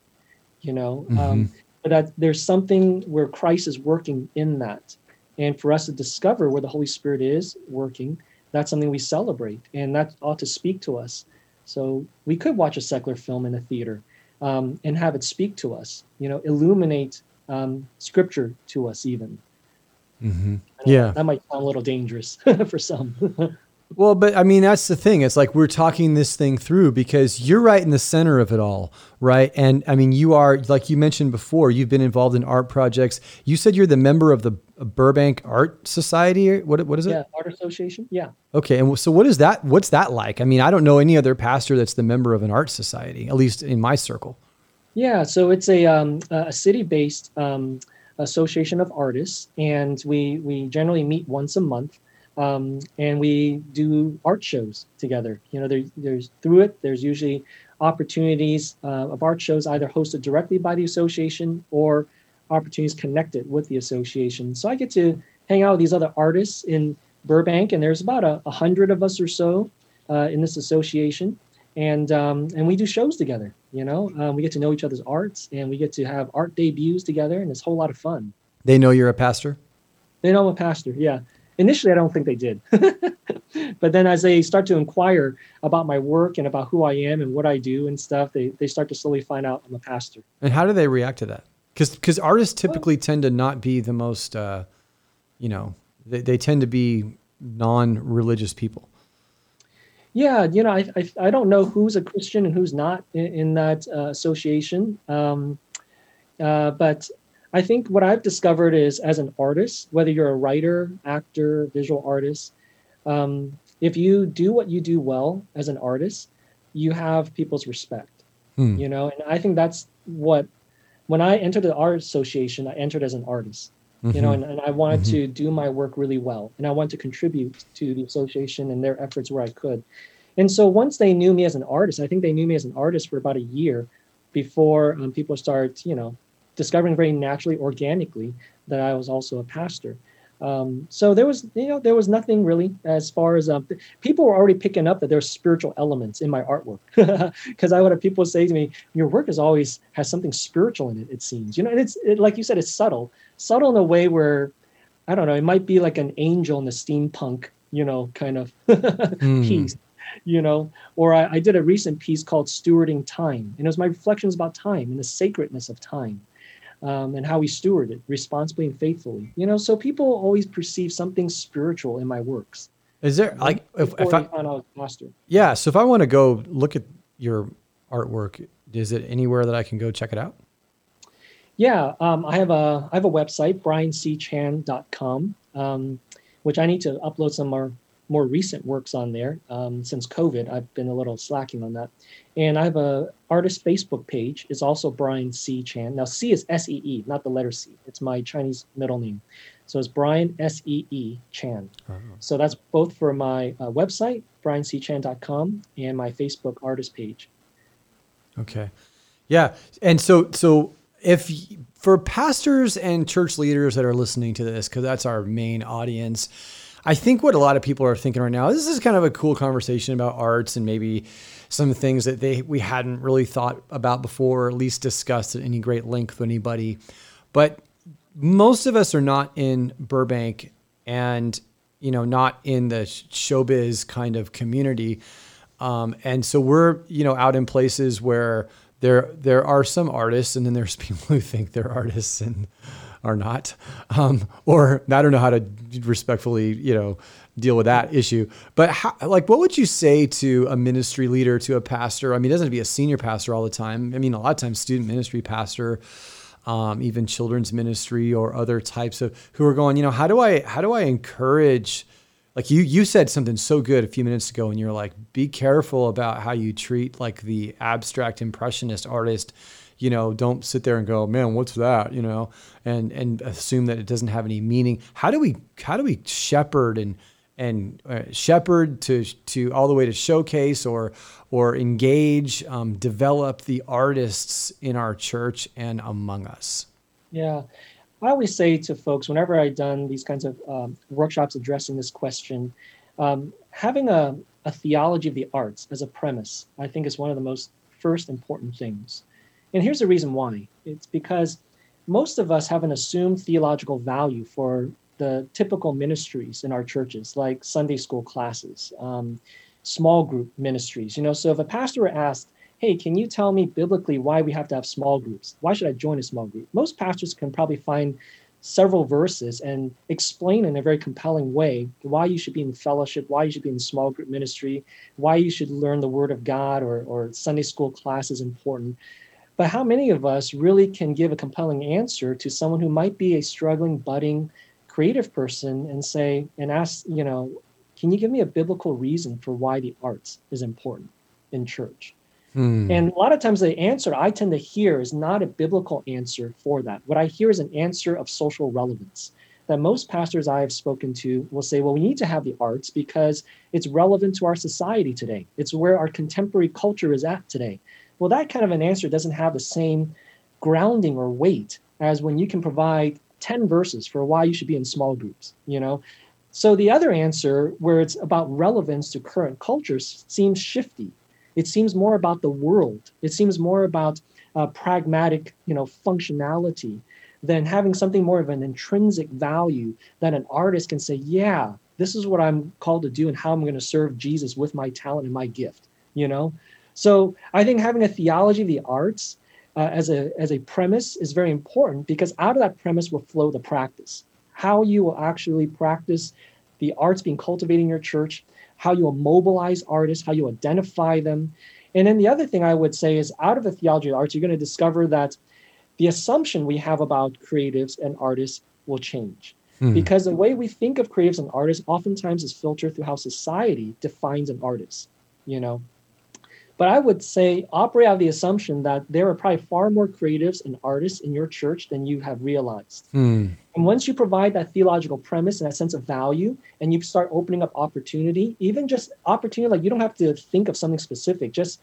[SPEAKER 2] You know, mm-hmm. um, but that there's something where Christ is working in that, and for us to discover where the Holy Spirit is working, that's something we celebrate, and that ought to speak to us. So we could watch a secular film in a theater um, and have it speak to us. You know, illuminate um, Scripture to us even.
[SPEAKER 1] Mm-hmm. Yeah,
[SPEAKER 2] that might sound a little dangerous for some.
[SPEAKER 1] Well, but I mean, that's the thing. It's like we're talking this thing through because you're right in the center of it all, right? And I mean, you are, like you mentioned before, you've been involved in art projects. You said you're the member of the Burbank Art Society. What, what is it?
[SPEAKER 2] Yeah, Art Association. Yeah.
[SPEAKER 1] Okay. And so what is that? What's that like? I mean, I don't know any other pastor that's the member of an art society, at least in my circle.
[SPEAKER 2] Yeah. So it's a, um, a city based um, association of artists, and we, we generally meet once a month um, and we do art shows together. You know, there, there's through it. There's usually opportunities uh, of art shows either hosted directly by the association or opportunities connected with the association. So I get to hang out with these other artists in Burbank, and there's about a, a hundred of us or so uh, in this association, and um, and we do shows together. You know, um, we get to know each other's arts, and we get to have art debuts together, and it's a whole lot of fun.
[SPEAKER 1] They know you're a pastor.
[SPEAKER 2] They know I'm a pastor. Yeah, initially, I don't think they did. but then as they start to inquire about my work and about who I am and what I do and stuff, they, they start to slowly find out I'm a pastor.
[SPEAKER 1] And how do they react to that? Because because artists typically well, tend to not be the most, uh, you know, they, they tend to be non-religious people.
[SPEAKER 2] Yeah, you know, I, I, I don't know who's a Christian and who's not in, in that uh, association. Um, uh, but I think what I've discovered is as an artist, whether you're a writer, actor, visual artist, um, if you do what you do well as an artist, you have people's respect. Hmm. You know, and I think that's what when I entered the art association, I entered as an artist. Mm-hmm. You know, mm-hmm. and, and I wanted mm-hmm. to do my work really well, and I wanted to contribute to the association and their efforts where I could. And so once they knew me as an artist, I think they knew me as an artist for about a year before um, people start, you know, discovering very naturally, organically, that I was also a pastor. Um, so there was, you know, there was nothing really as far as um, people were already picking up that there there's spiritual elements in my artwork because I would have people say to me, "Your work is always has something spiritual in it." It seems, you know, and it's it, like you said, it's subtle, subtle in a way where I don't know, it might be like an angel in the steampunk, you know, kind of mm. piece, you know. Or I, I did a recent piece called "Stewarding Time," and it was my reflections about time and the sacredness of time um, and how we steward it responsibly and faithfully. You know, so people always perceive something spiritual in my works.
[SPEAKER 1] Is there like if, if I, I? Yeah, so if I want to go look at your artwork, is it anywhere that I can go check it out?
[SPEAKER 2] Yeah, um, I have a I have a website brianchan.com, um, which I need to upload some more more recent works on there. Um, since COVID, I've been a little slacking on that. And I have a artist Facebook page. It's also Brian C. Chan. Now C is S E E, not the letter C. It's my Chinese middle name. So it's Brian S E E Chan. Uh-huh. So that's both for my uh, website, brianchan.com, and my Facebook artist page.
[SPEAKER 1] Okay. Yeah. And so so if for pastors and church leaders that are listening to this, because that's our main audience, I think what a lot of people are thinking right now, this is kind of a cool conversation about arts and maybe some things that they we hadn't really thought about before, or at least discussed at any great length with anybody. But most of us are not in Burbank and you know not in the showbiz kind of community. Um, and so we're you know out in places where there there are some artists and then there's people who think they're artists and are not, um, or I don't know how to respectfully, you know, deal with that issue. But how, like, what would you say to a ministry leader, to a pastor? I mean, it doesn't have to be a senior pastor all the time. I mean, a lot of times, student ministry pastor, um, even children's ministry or other types of who are going. You know, how do I how do I encourage? Like you you said something so good a few minutes ago, and you're like, be careful about how you treat like the abstract impressionist artist you know, don't sit there and go, man, what's that? You know, and and assume that it doesn't have any meaning. How do we how do we shepherd and and uh, shepherd to to all the way to showcase or or engage, um, develop the artists in our church and among us?
[SPEAKER 2] Yeah. I always say to folks, whenever I've done these kinds of um, workshops addressing this question, um, having a, a theology of the arts as a premise, I think, is one of the most first important things. And here's the reason why it's because most of us have an assumed theological value for the typical ministries in our churches, like Sunday school classes, um, small group ministries. You know, so if a pastor were asked, "Hey, can you tell me biblically why we have to have small groups? Why should I join a small group?" Most pastors can probably find several verses and explain in a very compelling way why you should be in fellowship, why you should be in small group ministry, why you should learn the Word of God, or, or Sunday school class is important. But how many of us really can give a compelling answer to someone who might be a struggling, budding, creative person and say, and ask, you know, can you give me a biblical reason for why the arts is important in church? Hmm. And a lot of times the answer I tend to hear is not a biblical answer for that. What I hear is an answer of social relevance. That most pastors I have spoken to will say, well, we need to have the arts because it's relevant to our society today. It's where our contemporary culture is at today. Well, that kind of an answer doesn't have the same grounding or weight as when you can provide 10 verses for why you should be in small groups, you know? So the other answer, where it's about relevance to current cultures, seems shifty. It seems more about the world. It seems more about uh, pragmatic, you know, functionality than having something more of an intrinsic value that an artist can say, yeah, this is what I'm called to do and how I'm going to serve Jesus with my talent and my gift, you know? So I think having a theology of the arts uh, as a as a premise is very important because out of that premise will flow the practice. How you will actually practice the arts being cultivated in your church, how you will mobilize artists, how you identify them. And then the other thing I would say is out of the theology of the arts, you're going to discover that the assumption we have about creatives and artists will change. Hmm. Because the way we think of creatives and artists oftentimes is filtered through how society defines an artist. You know, but I would say operate out of the assumption that there are probably far more creatives and artists in your church than you have realized. Hmm. And once you provide that theological premise and that sense of value, and you start opening up opportunity, even just opportunity, like you don't have to think of something specific, just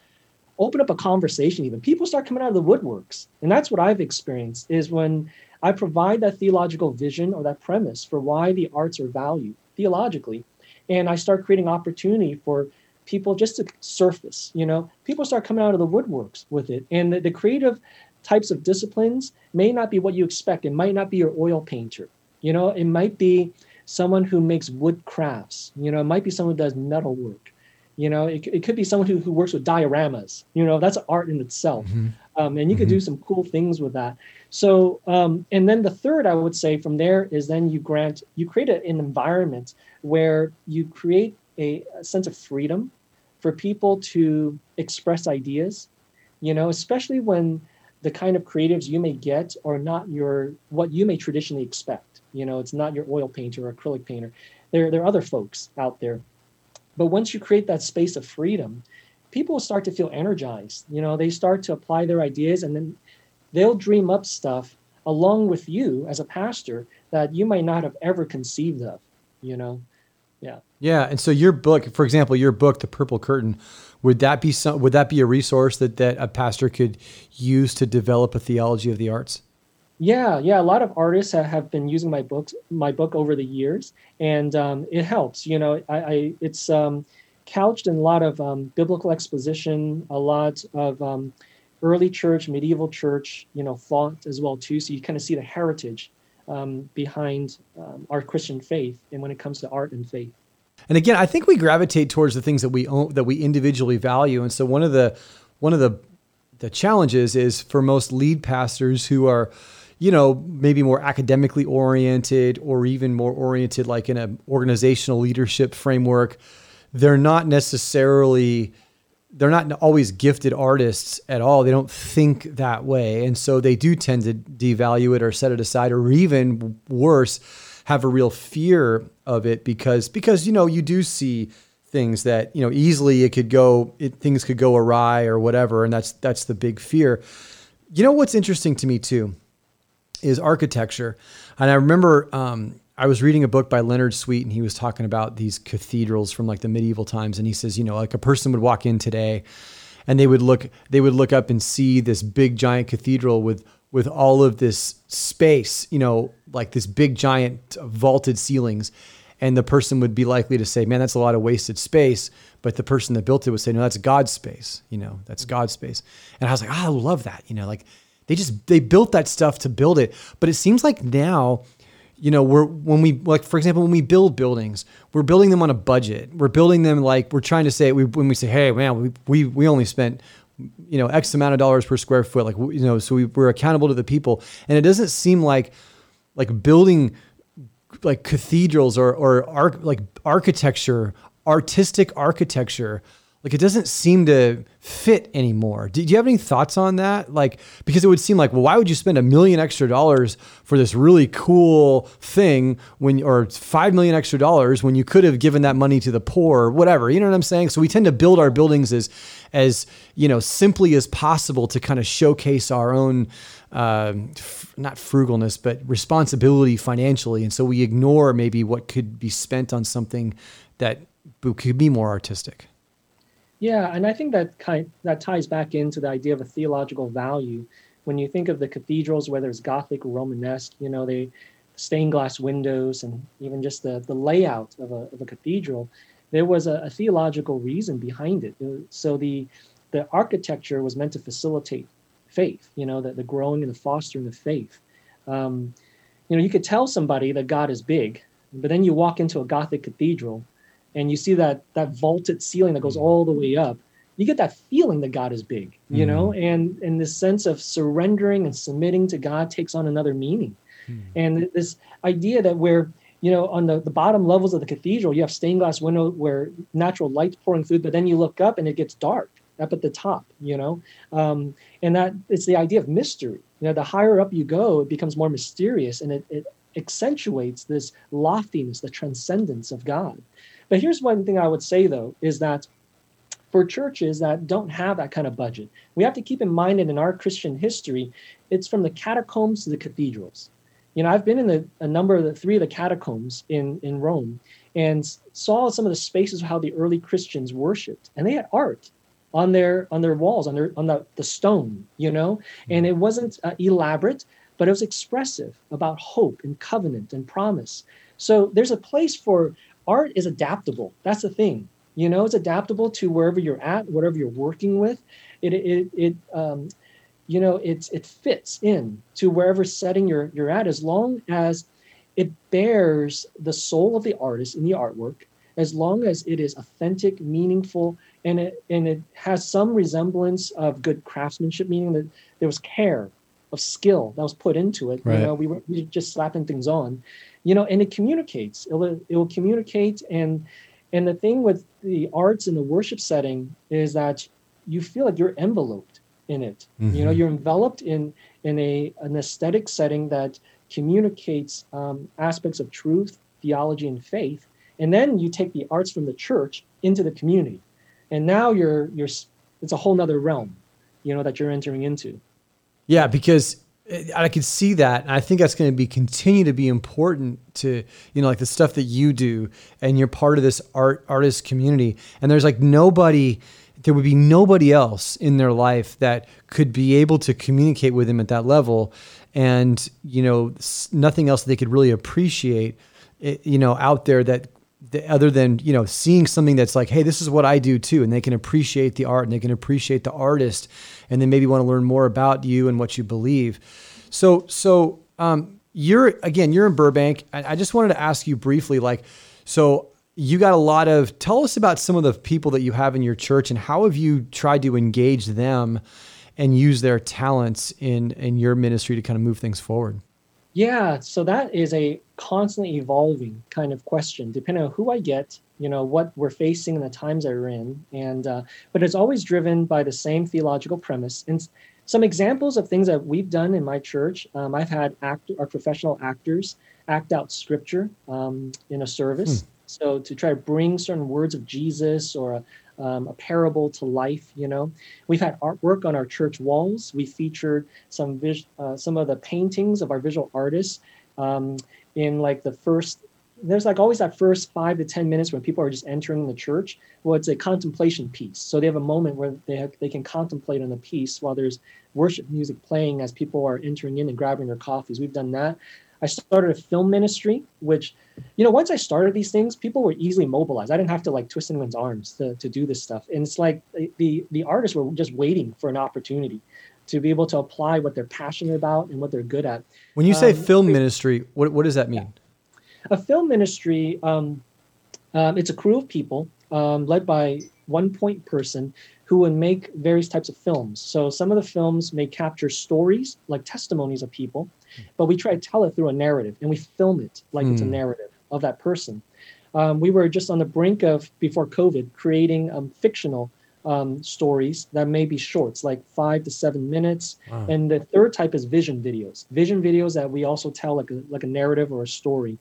[SPEAKER 2] open up a conversation even people start coming out of the woodworks and that's what i've experienced is when I provide that theological vision or that premise for why the arts are valued theologically. And I start creating opportunity for people just to surface, you know, people start coming out of the woodworks with it. And the, the creative types of disciplines may not be what you expect. It might not be your oil painter, you know, it might be someone who makes wood crafts, you know, it might be someone who does metal work. You know, it, it could be someone who, who works with dioramas. You know, that's art in itself. Mm-hmm. Um, and you mm-hmm. could do some cool things with that. So, um, and then the third, I would say from there is then you grant, you create a, an environment where you create a, a sense of freedom for people to express ideas, you know, especially when the kind of creatives you may get are not your, what you may traditionally expect. You know, it's not your oil painter or acrylic painter. There, there are other folks out there but once you create that space of freedom, people start to feel energized. You know, they start to apply their ideas and then they'll dream up stuff along with you as a pastor that you might not have ever conceived of, you know. Yeah.
[SPEAKER 1] Yeah, and so your book, for example, your book The Purple Curtain, would that be some would that be a resource that that a pastor could use to develop a theology of the arts?
[SPEAKER 2] Yeah, yeah. A lot of artists have been using my books, my book over the years, and um, it helps. You know, I, I it's um, couched in a lot of um, biblical exposition, a lot of um, early church, medieval church, you know, thought as well too. So you kind of see the heritage um, behind um, our Christian faith, and when it comes to art and faith.
[SPEAKER 1] And again, I think we gravitate towards the things that we own, that we individually value, and so one of the one of the the challenges is for most lead pastors who are you know, maybe more academically oriented or even more oriented like in an organizational leadership framework, they're not necessarily they're not always gifted artists at all. They don't think that way. And so they do tend to devalue it or set it aside or even worse, have a real fear of it because because you know, you do see things that, you know, easily it could go it, things could go awry or whatever and that's that's the big fear. You know what's interesting to me too? is architecture. And I remember um, I was reading a book by Leonard Sweet, and he was talking about these cathedrals from like the medieval times. And he says, you know, like a person would walk in today, and they would look, they would look up and see this big giant cathedral with with all of this space, you know, like this big giant vaulted ceilings. And the person would be likely to say, man, that's a lot of wasted space. But the person that built it would say, no, that's God's space. You know, that's mm-hmm. God's space. And I was like, oh, I love that. You know, like they just they built that stuff to build it. But it seems like now, you know, we're when we like for example when we build buildings, we're building them on a budget. We're building them like we're trying to say we when we say, hey man, we we, we only spent you know X amount of dollars per square foot, like you know, so we, we're accountable to the people, and it doesn't seem like like building like cathedrals or or like architecture, artistic architecture like it doesn't seem to fit anymore. Do, you have any thoughts on that? Like, because it would seem like, well, why would you spend a million extra dollars for this really cool thing when, or five million extra dollars when you could have given that money to the poor or whatever? You know what I'm saying? So we tend to build our buildings as, as you know, simply as possible to kind of showcase our own, uh, f- not frugalness, but responsibility financially. And so we ignore maybe what could be spent on something that could be more artistic.
[SPEAKER 2] Yeah, and I think that kind that ties back into the idea of a theological value. When you think of the cathedrals, whether it's Gothic or Romanesque, you know, they stained glass windows and even just the, the layout of a, of a cathedral, there was a, a theological reason behind it. So the the architecture was meant to facilitate faith, you know, the, the growing and the fostering of faith. Um, you know, you could tell somebody that God is big, but then you walk into a Gothic cathedral and you see that that vaulted ceiling that goes mm. all the way up you get that feeling that god is big you mm. know and and this sense of surrendering and submitting to god takes on another meaning mm. and this idea that we're you know on the, the bottom levels of the cathedral you have stained glass window where natural light's pouring through but then you look up and it gets dark up at the top you know um, and that it's the idea of mystery you know the higher up you go it becomes more mysterious and it, it accentuates this loftiness the transcendence of god but here's one thing I would say though is that for churches that don't have that kind of budget, we have to keep in mind that in our Christian history, it's from the catacombs to the cathedrals. You know, I've been in the, a number of the three of the catacombs in, in Rome and saw some of the spaces of how the early Christians worshipped, and they had art on their on their walls, on their on the, the stone, you know, and it wasn't uh, elaborate, but it was expressive about hope and covenant and promise. So there's a place for art is adaptable. That's the thing. You know, it's adaptable to wherever you're at, whatever you're working with. It it it um, you know, it's it fits in to wherever setting you're you're at as long as it bears the soul of the artist in the artwork, as long as it is authentic, meaningful, and it and it has some resemblance of good craftsmanship, meaning that there was care of skill that was put into it. Right. You know, we were, we were just slapping things on, you know, and it communicates. It will, it will communicate and and the thing with the arts in the worship setting is that you feel like you're enveloped in it. Mm-hmm. You know, mm-hmm. you're enveloped in in a an aesthetic setting that communicates um, aspects of truth, theology, and faith. And then you take the arts from the church into the community, and now you're you're it's a whole nother realm, you know, that you're entering into.
[SPEAKER 1] Yeah, because I could see that, and I think that's going to be continue to be important to you know like the stuff that you do, and you're part of this art artist community. And there's like nobody, there would be nobody else in their life that could be able to communicate with them at that level, and you know nothing else they could really appreciate, eh, you know, out there that other than you know seeing something that's like hey this is what i do too and they can appreciate the art and they can appreciate the artist and then maybe want to learn more about you and what you believe. So so um, you're again you're in burbank. I, I just wanted to ask you briefly like so you got a lot of tell us about some of the people that you have in your church and how have you tried to engage them and use their talents in in your ministry to kind of move things forward?
[SPEAKER 2] Yeah, so that is a constantly evolving kind of question, depending on who I get, you know, what we're facing and the times that we're in, and uh, but it's always driven by the same theological premise. And some examples of things that we've done in my church, um, I've had act, our professional actors act out scripture um, in a service. Hmm. So to try to bring certain words of Jesus or a, um, a parable to life. You know, we've had artwork on our church walls. We featured some vis- uh, some of the paintings of our visual artists um, in like the first. There's like always that first five to ten minutes when people are just entering the church. Well, it's a contemplation piece, so they have a moment where they have, they can contemplate on the piece while there's worship music playing as people are entering in and grabbing their coffees. We've done that. I started a film ministry, which, you know, once I started these things, people were easily mobilized. I didn't have to like twist anyone's arms to, to do this stuff. And it's like the the artists were just waiting for an opportunity to be able to apply what they're passionate about and what they're good at.
[SPEAKER 1] When you say um, film ministry, what what does that mean?
[SPEAKER 2] Yeah. A film ministry, um, um, it's a crew of people um, led by one point person who would make various types of films. So some of the films may capture stories like testimonies of people, but we try to tell it through a narrative and we film it like mm. it's a hmm. narrative of that person. Um, we were just on the brink of, before COVID, creating um, fictional um, stories that may be shorts, like five to seven minutes. Wow. And the third type is vision videos. Vision videos that we also tell like a, like a narrative or a story.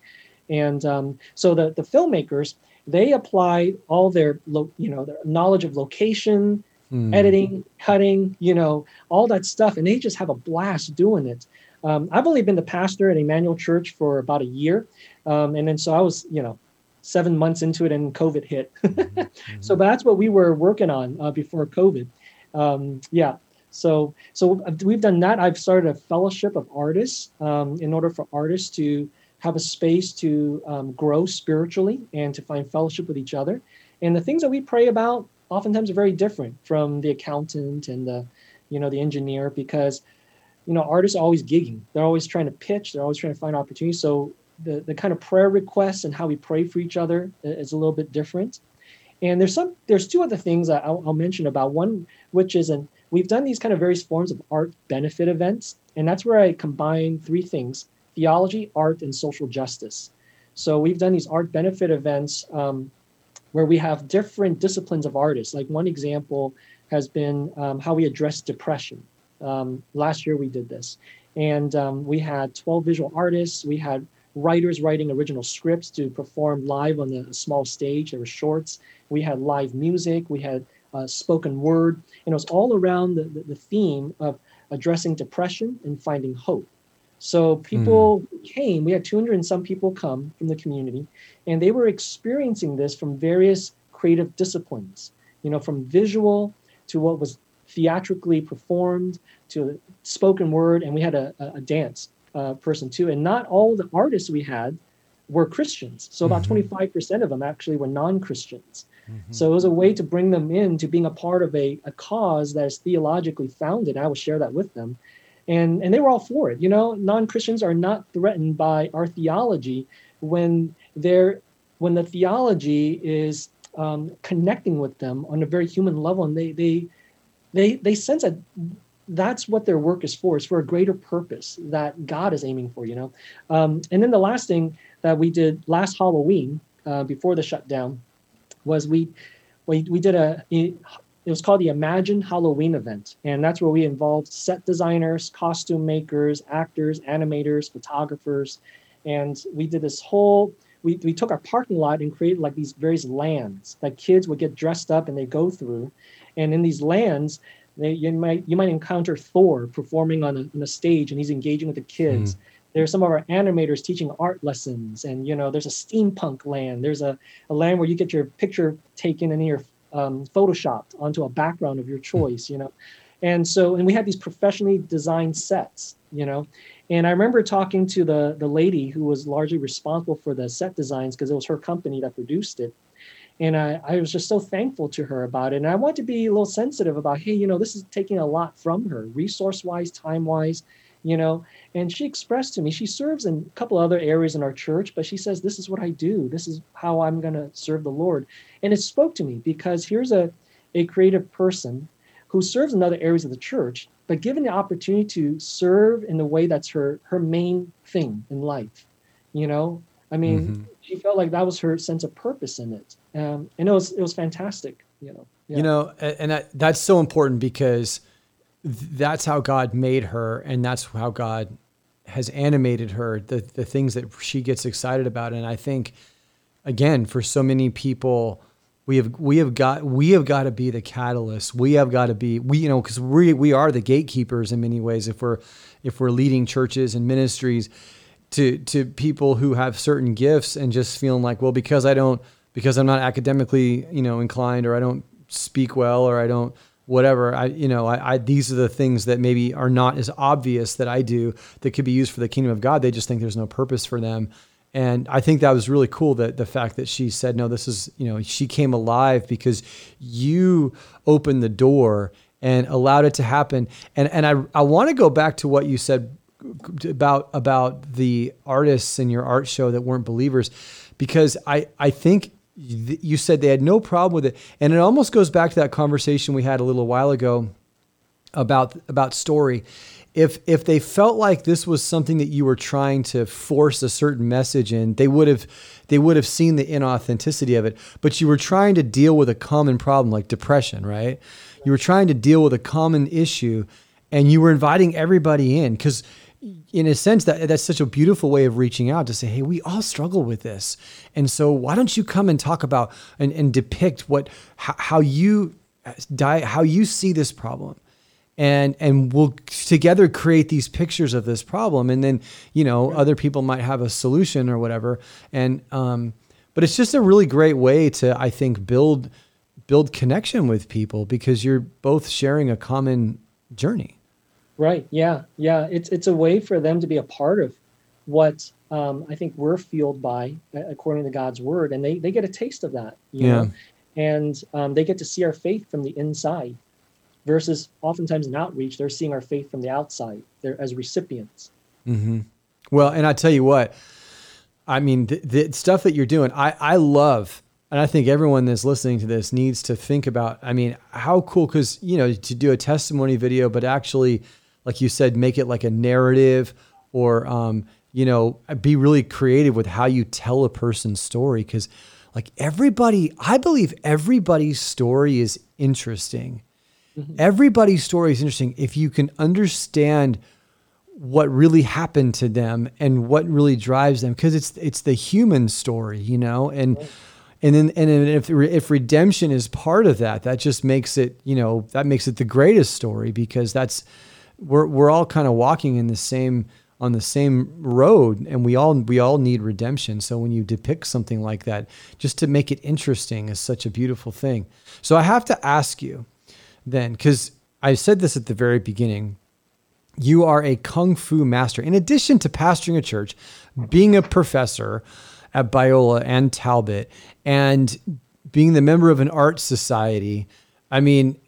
[SPEAKER 2] And um, so the, the filmmakers, they apply all their lo- you know their knowledge of location mm. editing cutting you know all that stuff and they just have a blast doing it um, i've only been the pastor at emmanuel church for about a year um, and then so i was you know seven months into it and covid hit mm-hmm. so that's what we were working on uh, before covid um, yeah so so we've done that i've started a fellowship of artists um, in order for artists to have a space to um, grow spiritually and to find fellowship with each other. And the things that we pray about oftentimes are very different from the accountant and the, you know, the engineer because, you know, artists are always gigging. They're always trying to pitch. They're always trying to find opportunities. So the, the kind of prayer requests and how we pray for each other is a little bit different. And there's some, there's two other things that I'll, I'll mention about. One, which is an, we've done these kind of various forms of art benefit events. And that's where I combine three things theology, art, and social justice. So we've done these art benefit events um, where we have different disciplines of artists. Like one example has been um, how we address depression. Um, last year we did this. And um, we had 12 visual artists. We had writers writing original scripts to perform live on the small stage. There were shorts. We had live music. We had uh, spoken word. And it was all around the, the, the theme of addressing depression and finding hope. So people mm. came, we had 200 and some people come from the community, and they were experiencing this from various creative disciplines, you know, from visual to what was theatrically performed to spoken word, and we had a, a dance uh, person too. And not all the artists we had were Christians. So about mm-hmm. 25% of them actually were non Christians. Mm-hmm. So it was a way to bring them in to being a part of a, a cause that is theologically founded. I will share that with them. And, and they were all for it. You know, non Christians are not threatened by our theology when they're when the theology is um, connecting with them on a very human level, and they they they they sense that that's what their work is for. It's for a greater purpose that God is aiming for. You know, um, and then the last thing that we did last Halloween uh, before the shutdown was we we we did a it was called the Imagine Halloween event, and that's where we involved set designers, costume makers, actors, animators, photographers, and we did this whole we, we took our parking lot and created like these various lands that kids would get dressed up and they go through. And in these lands, they, you might you might encounter Thor performing on a, on a stage and he's engaging with the kids. Mm. There's some of our animators teaching art lessons, and you know there's a steampunk land. There's a, a land where you get your picture taken and you're um, photoshopped onto a background of your choice. You know, and so and we had these professionally designed sets. You know, and I remember talking to the the lady who was largely responsible for the set designs because it was her company that produced it. And I, I was just so thankful to her about it. And I want to be a little sensitive about, hey, you know, this is taking a lot from her, resource wise, time wise, you know. And she expressed to me, she serves in a couple other areas in our church, but she says, this is what I do. This is how I'm going to serve the Lord. And it spoke to me because here's a, a creative person who serves in other areas of the church, but given the opportunity to serve in the way that's her her main thing in life, you know, I mean, mm-hmm. she felt like that was her sense of purpose in it, um, and it was it was fantastic, you know.
[SPEAKER 1] Yeah. You know, and that, that's so important because that's how God made her, and that's how God has animated her. The the things that she gets excited about, and I think, again, for so many people we have we have got we have got to be the catalyst. We have got to be we you know because we we are the gatekeepers in many ways. If we're if we're leading churches and ministries to to people who have certain gifts and just feeling like well because I don't because I'm not academically you know inclined or I don't speak well or I don't whatever I you know I, I these are the things that maybe are not as obvious that I do that could be used for the kingdom of God. They just think there's no purpose for them and I think that was really cool that the fact that she said, no, this is, you know, she came alive because you opened the door and allowed it to happen. And, and I, I want to go back to what you said about, about the artists in your art show that weren't believers, because I, I think you said they had no problem with it. And it almost goes back to that conversation we had a little while ago about, about story if if they felt like this was something that you were trying to force a certain message in, they would have they would have seen the inauthenticity of it. But you were trying to deal with a common problem like depression, right? You were trying to deal with a common issue, and you were inviting everybody in because in a sense that that's such a beautiful way of reaching out to say hey we all struggle with this. And so why don't you come and talk about and, and depict what how, how you die how you see this problem. And and we'll together create these pictures of this problem and then you know other people might have a solution or whatever. And um, but it's just a really great way to i think build build connection with people because you're both sharing a common journey
[SPEAKER 2] right yeah yeah it's it's a way for them to be a part of what um, i think we're fueled by according to god's word and they they get a taste of that yeah know? and um, they get to see our faith from the inside versus oftentimes in outreach, they're seeing our faith from the outside. They're as recipients.
[SPEAKER 1] Mm-hmm. Well, and I tell you what, I mean, the, the, stuff that you're doing, I, I love, and I think everyone that's listening to this needs to think about, I mean, how cool, because, you know, to do a testimony video, but actually, like you said, make it like a narrative or, um, you know, be really creative with how you tell a person's story. Because, like, everybody, I believe everybody's story is interesting Mm-hmm. Everybody's story is interesting if you can understand what really happened to them and what really drives them because it's it's the human story, you know, and right. and then and then if if redemption is part of that, that just makes it you know that makes it the greatest story because that's we're we're all kind of walking in the same on the same road and we all we all need redemption so when you depict something like that just to make it interesting is such a beautiful thing so i have to ask you then because I said this at the very beginning. You are a kung fu master. In addition to pastoring a church, being a professor at Biola and Talbot, and being the member of an art society, I mean,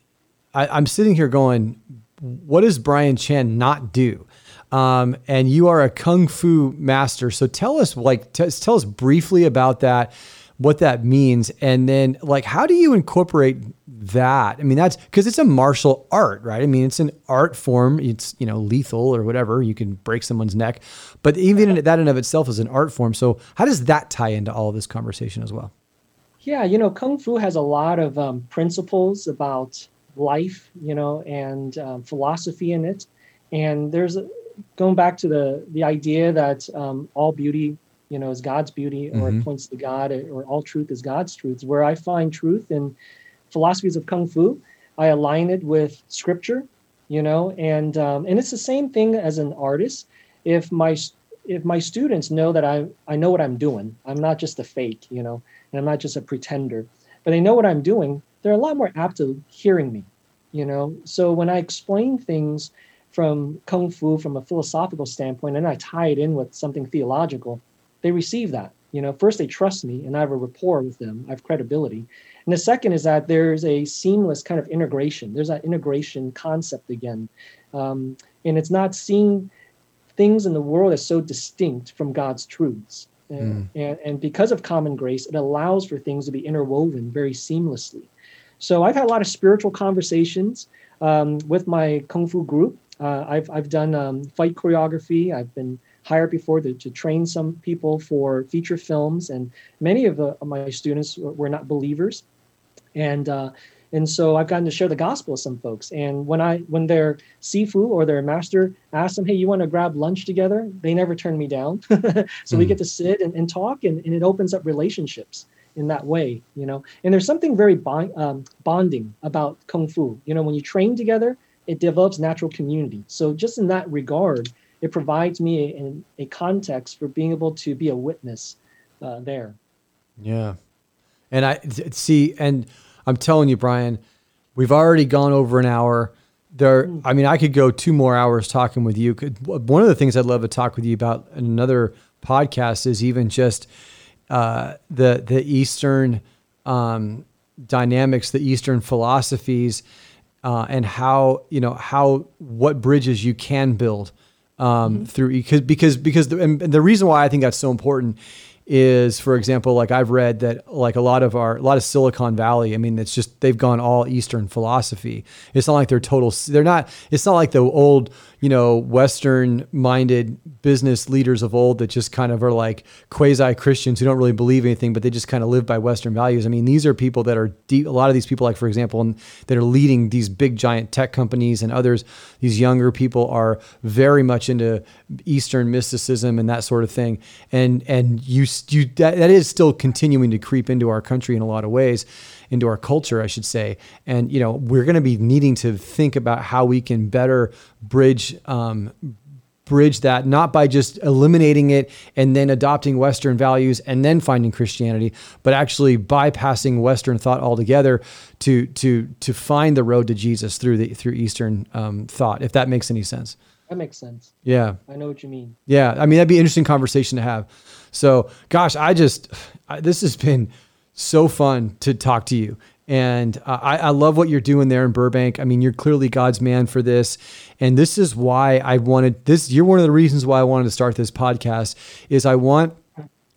[SPEAKER 1] I, am sitting here going, what does Brian Chan not do? Um, and you are a kung fu master. So tell us, like, t- tell us briefly about that, what that means, and then like, how do you incorporate that? I mean, that's because it's a martial art, right? I mean, it's an art form. It's you know lethal or whatever. You can break someone's neck, but even that in of itself is an art form. So how does that tie into all this conversation as well?
[SPEAKER 2] Yeah, you know, kung fu has a lot of um, principles about life, you know, and um, philosophy in it. And there's a, going back to the the idea that um, all beauty, you know, is God's beauty, or mm-hmm. points to God, or all truth is God's truth. Where I find truth in philosophies of kung fu, I align it with scripture, you know, and um, and it's the same thing as an artist. If my if my students know that I I know what I'm doing, I'm not just a fake, you know, and I'm not just a pretender, but they know what I'm doing, they're a lot more apt to hearing me, you know. So when I explain things from kung fu from a philosophical standpoint and I tie it in with something theological, they receive that. You know, first they trust me and I have a rapport with them, I have credibility. And the second is that there's a seamless kind of integration. There's that integration concept again. Um, and it's not seeing things in the world as so distinct from God's truths. And, mm. and, and because of common grace, it allows for things to be interwoven very seamlessly. So I've had a lot of spiritual conversations um, with my Kung Fu group. Uh, I've, I've done um, fight choreography. I've been hired before to, to train some people for feature films, and many of, the, of my students were not believers. And uh, and so I've gotten to share the gospel with some folks. And when I when their sifu or their master asks them, "Hey, you want to grab lunch together?" They never turn me down. so mm. we get to sit and, and talk, and, and it opens up relationships in that way, you know. And there's something very bond, um, bonding about kung fu. You know, when you train together, it develops natural community. So just in that regard, it provides me a, a context for being able to be a witness uh, there.
[SPEAKER 1] Yeah, and I see, and I'm telling you, Brian, we've already gone over an hour. There, mm. I mean, I could go two more hours talking with you. One of the things I'd love to talk with you about in another podcast is even just uh, the the Eastern um, dynamics, the Eastern philosophies, uh, and how you know how what bridges you can build um, mm-hmm. through because because because the, and the reason why I think that's so important is for example like i've read that like a lot of our a lot of silicon valley i mean it's just they've gone all eastern philosophy it's not like they're total they're not it's not like the old you know, Western minded business leaders of old that just kind of are like quasi Christians who don't really believe anything, but they just kind of live by Western values. I mean, these are people that are deep, a lot of these people, like, for example, that are leading these big giant tech companies and others, these younger people are very much into Eastern mysticism and that sort of thing. And, and you, you, that, that is still continuing to creep into our country in a lot of ways into our culture, I should say. And you know, we're going to be needing to think about how we can better bridge. Um, bridge that not by just eliminating it and then adopting western values and then finding christianity but actually bypassing western thought altogether to to to find the road to jesus through the through eastern um, thought if that makes any sense
[SPEAKER 2] that makes sense
[SPEAKER 1] yeah
[SPEAKER 2] i know what you mean
[SPEAKER 1] yeah i mean that'd be an interesting conversation to have so gosh i just I, this has been so fun to talk to you. And uh, I, I, love what you're doing there in Burbank. I mean, you're clearly God's man for this. And this is why I wanted this. You're one of the reasons why I wanted to start this podcast is I want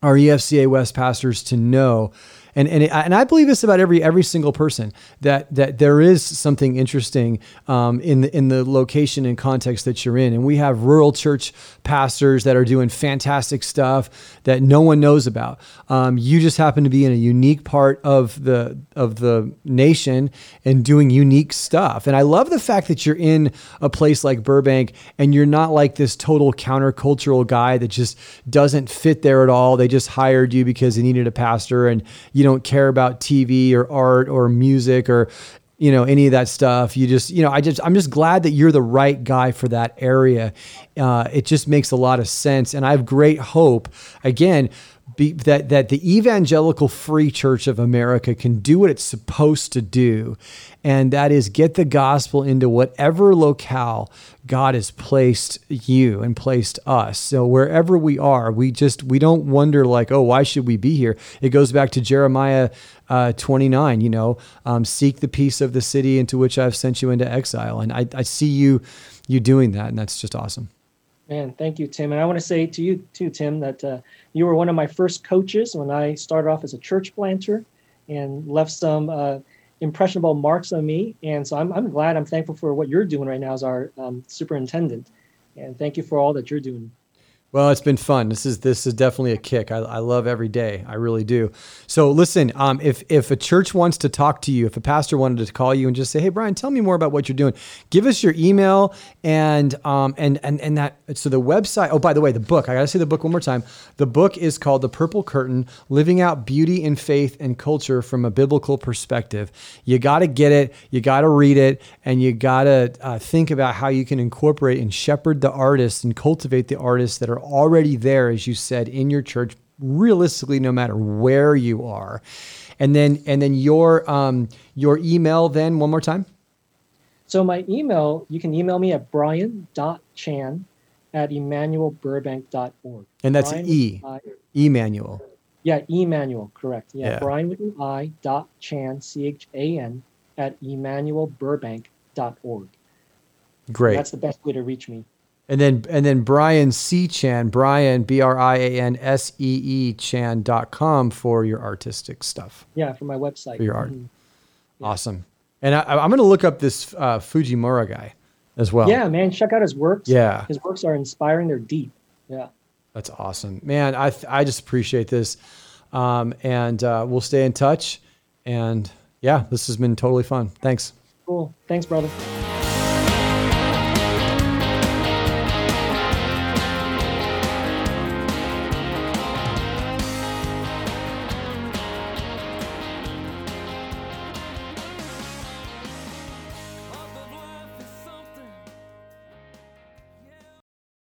[SPEAKER 1] our EFCA West pastors to know and and it, and I believe this about every every single person that that there is something interesting um, in the in the location and context that you're in, and we have rural church pastors that are doing fantastic stuff that no one knows about. Um, you just happen to be in a unique part of the of the nation and doing unique stuff, and I love the fact that you're in a place like Burbank and you're not like this total countercultural guy that just doesn't fit there at all. They just hired you because they needed a pastor and you you don't care about TV or art or music or you know any of that stuff. You just you know i just i'm just glad that you're the right guy for that area. Uh, it just makes a lot of sense. And i have great hope. Again be, that that the evangelical free church of America can do what it's supposed to do, and that is get the gospel into whatever locale God has placed you and placed us. So wherever we are, we just we don't wonder like, oh, why should we be here? It goes back to Jeremiah uh, 29. You know, um, seek the peace of the city into which I've sent you into exile, and I, I see you you doing that, and that's just awesome.
[SPEAKER 2] Man, thank you, Tim. And I want to say to you too, Tim, that uh, you were one of my first coaches when I started off as a church planter and left some uh, impressionable marks on me. And so I'm, I'm glad, I'm thankful for what you're doing right now as our um, superintendent. And thank you for all that you're doing.
[SPEAKER 1] Well, it's been fun. This is this is definitely a kick. I, I love every day. I really do. So listen, um, if if a church wants to talk to you, if a pastor wanted to call you and just say, "Hey, Brian, tell me more about what you're doing," give us your email and um and and and that. So the website. Oh, by the way, the book. I gotta say the book one more time. The book is called "The Purple Curtain: Living Out Beauty in Faith and Culture from a Biblical Perspective." You got to get it. You got to read it, and you got to uh, think about how you can incorporate and shepherd the artists and cultivate the artists that are already there, as you said, in your church, realistically, no matter where you are. And then and then your um, your email then one more time.
[SPEAKER 2] So my email, you can email me at brian.chan at emmanuelburbank.org.
[SPEAKER 1] And that's Brian E. I, Emmanuel.
[SPEAKER 2] Yeah, Emmanuel, correct. Yeah, yeah. Brian with an I dot Chan, C H A N, at emmanuelburbank.org.
[SPEAKER 1] Great.
[SPEAKER 2] That's the best way to reach me.
[SPEAKER 1] And then and then Brian C. Chan, Brian B R I A N S E E Chan dot com for your artistic stuff.
[SPEAKER 2] Yeah, for my website.
[SPEAKER 1] For your art. Mm-hmm. Yeah. Awesome. And I, am going to look up this uh, Fujimura guy as well.
[SPEAKER 2] Yeah, man, check out his works.
[SPEAKER 1] Yeah,
[SPEAKER 2] his works are inspiring. They're deep. Yeah,
[SPEAKER 1] that's awesome, man. I I just appreciate this, um, and uh, we'll stay in touch. And yeah, this has been totally fun. Thanks.
[SPEAKER 2] Cool. Thanks, brother.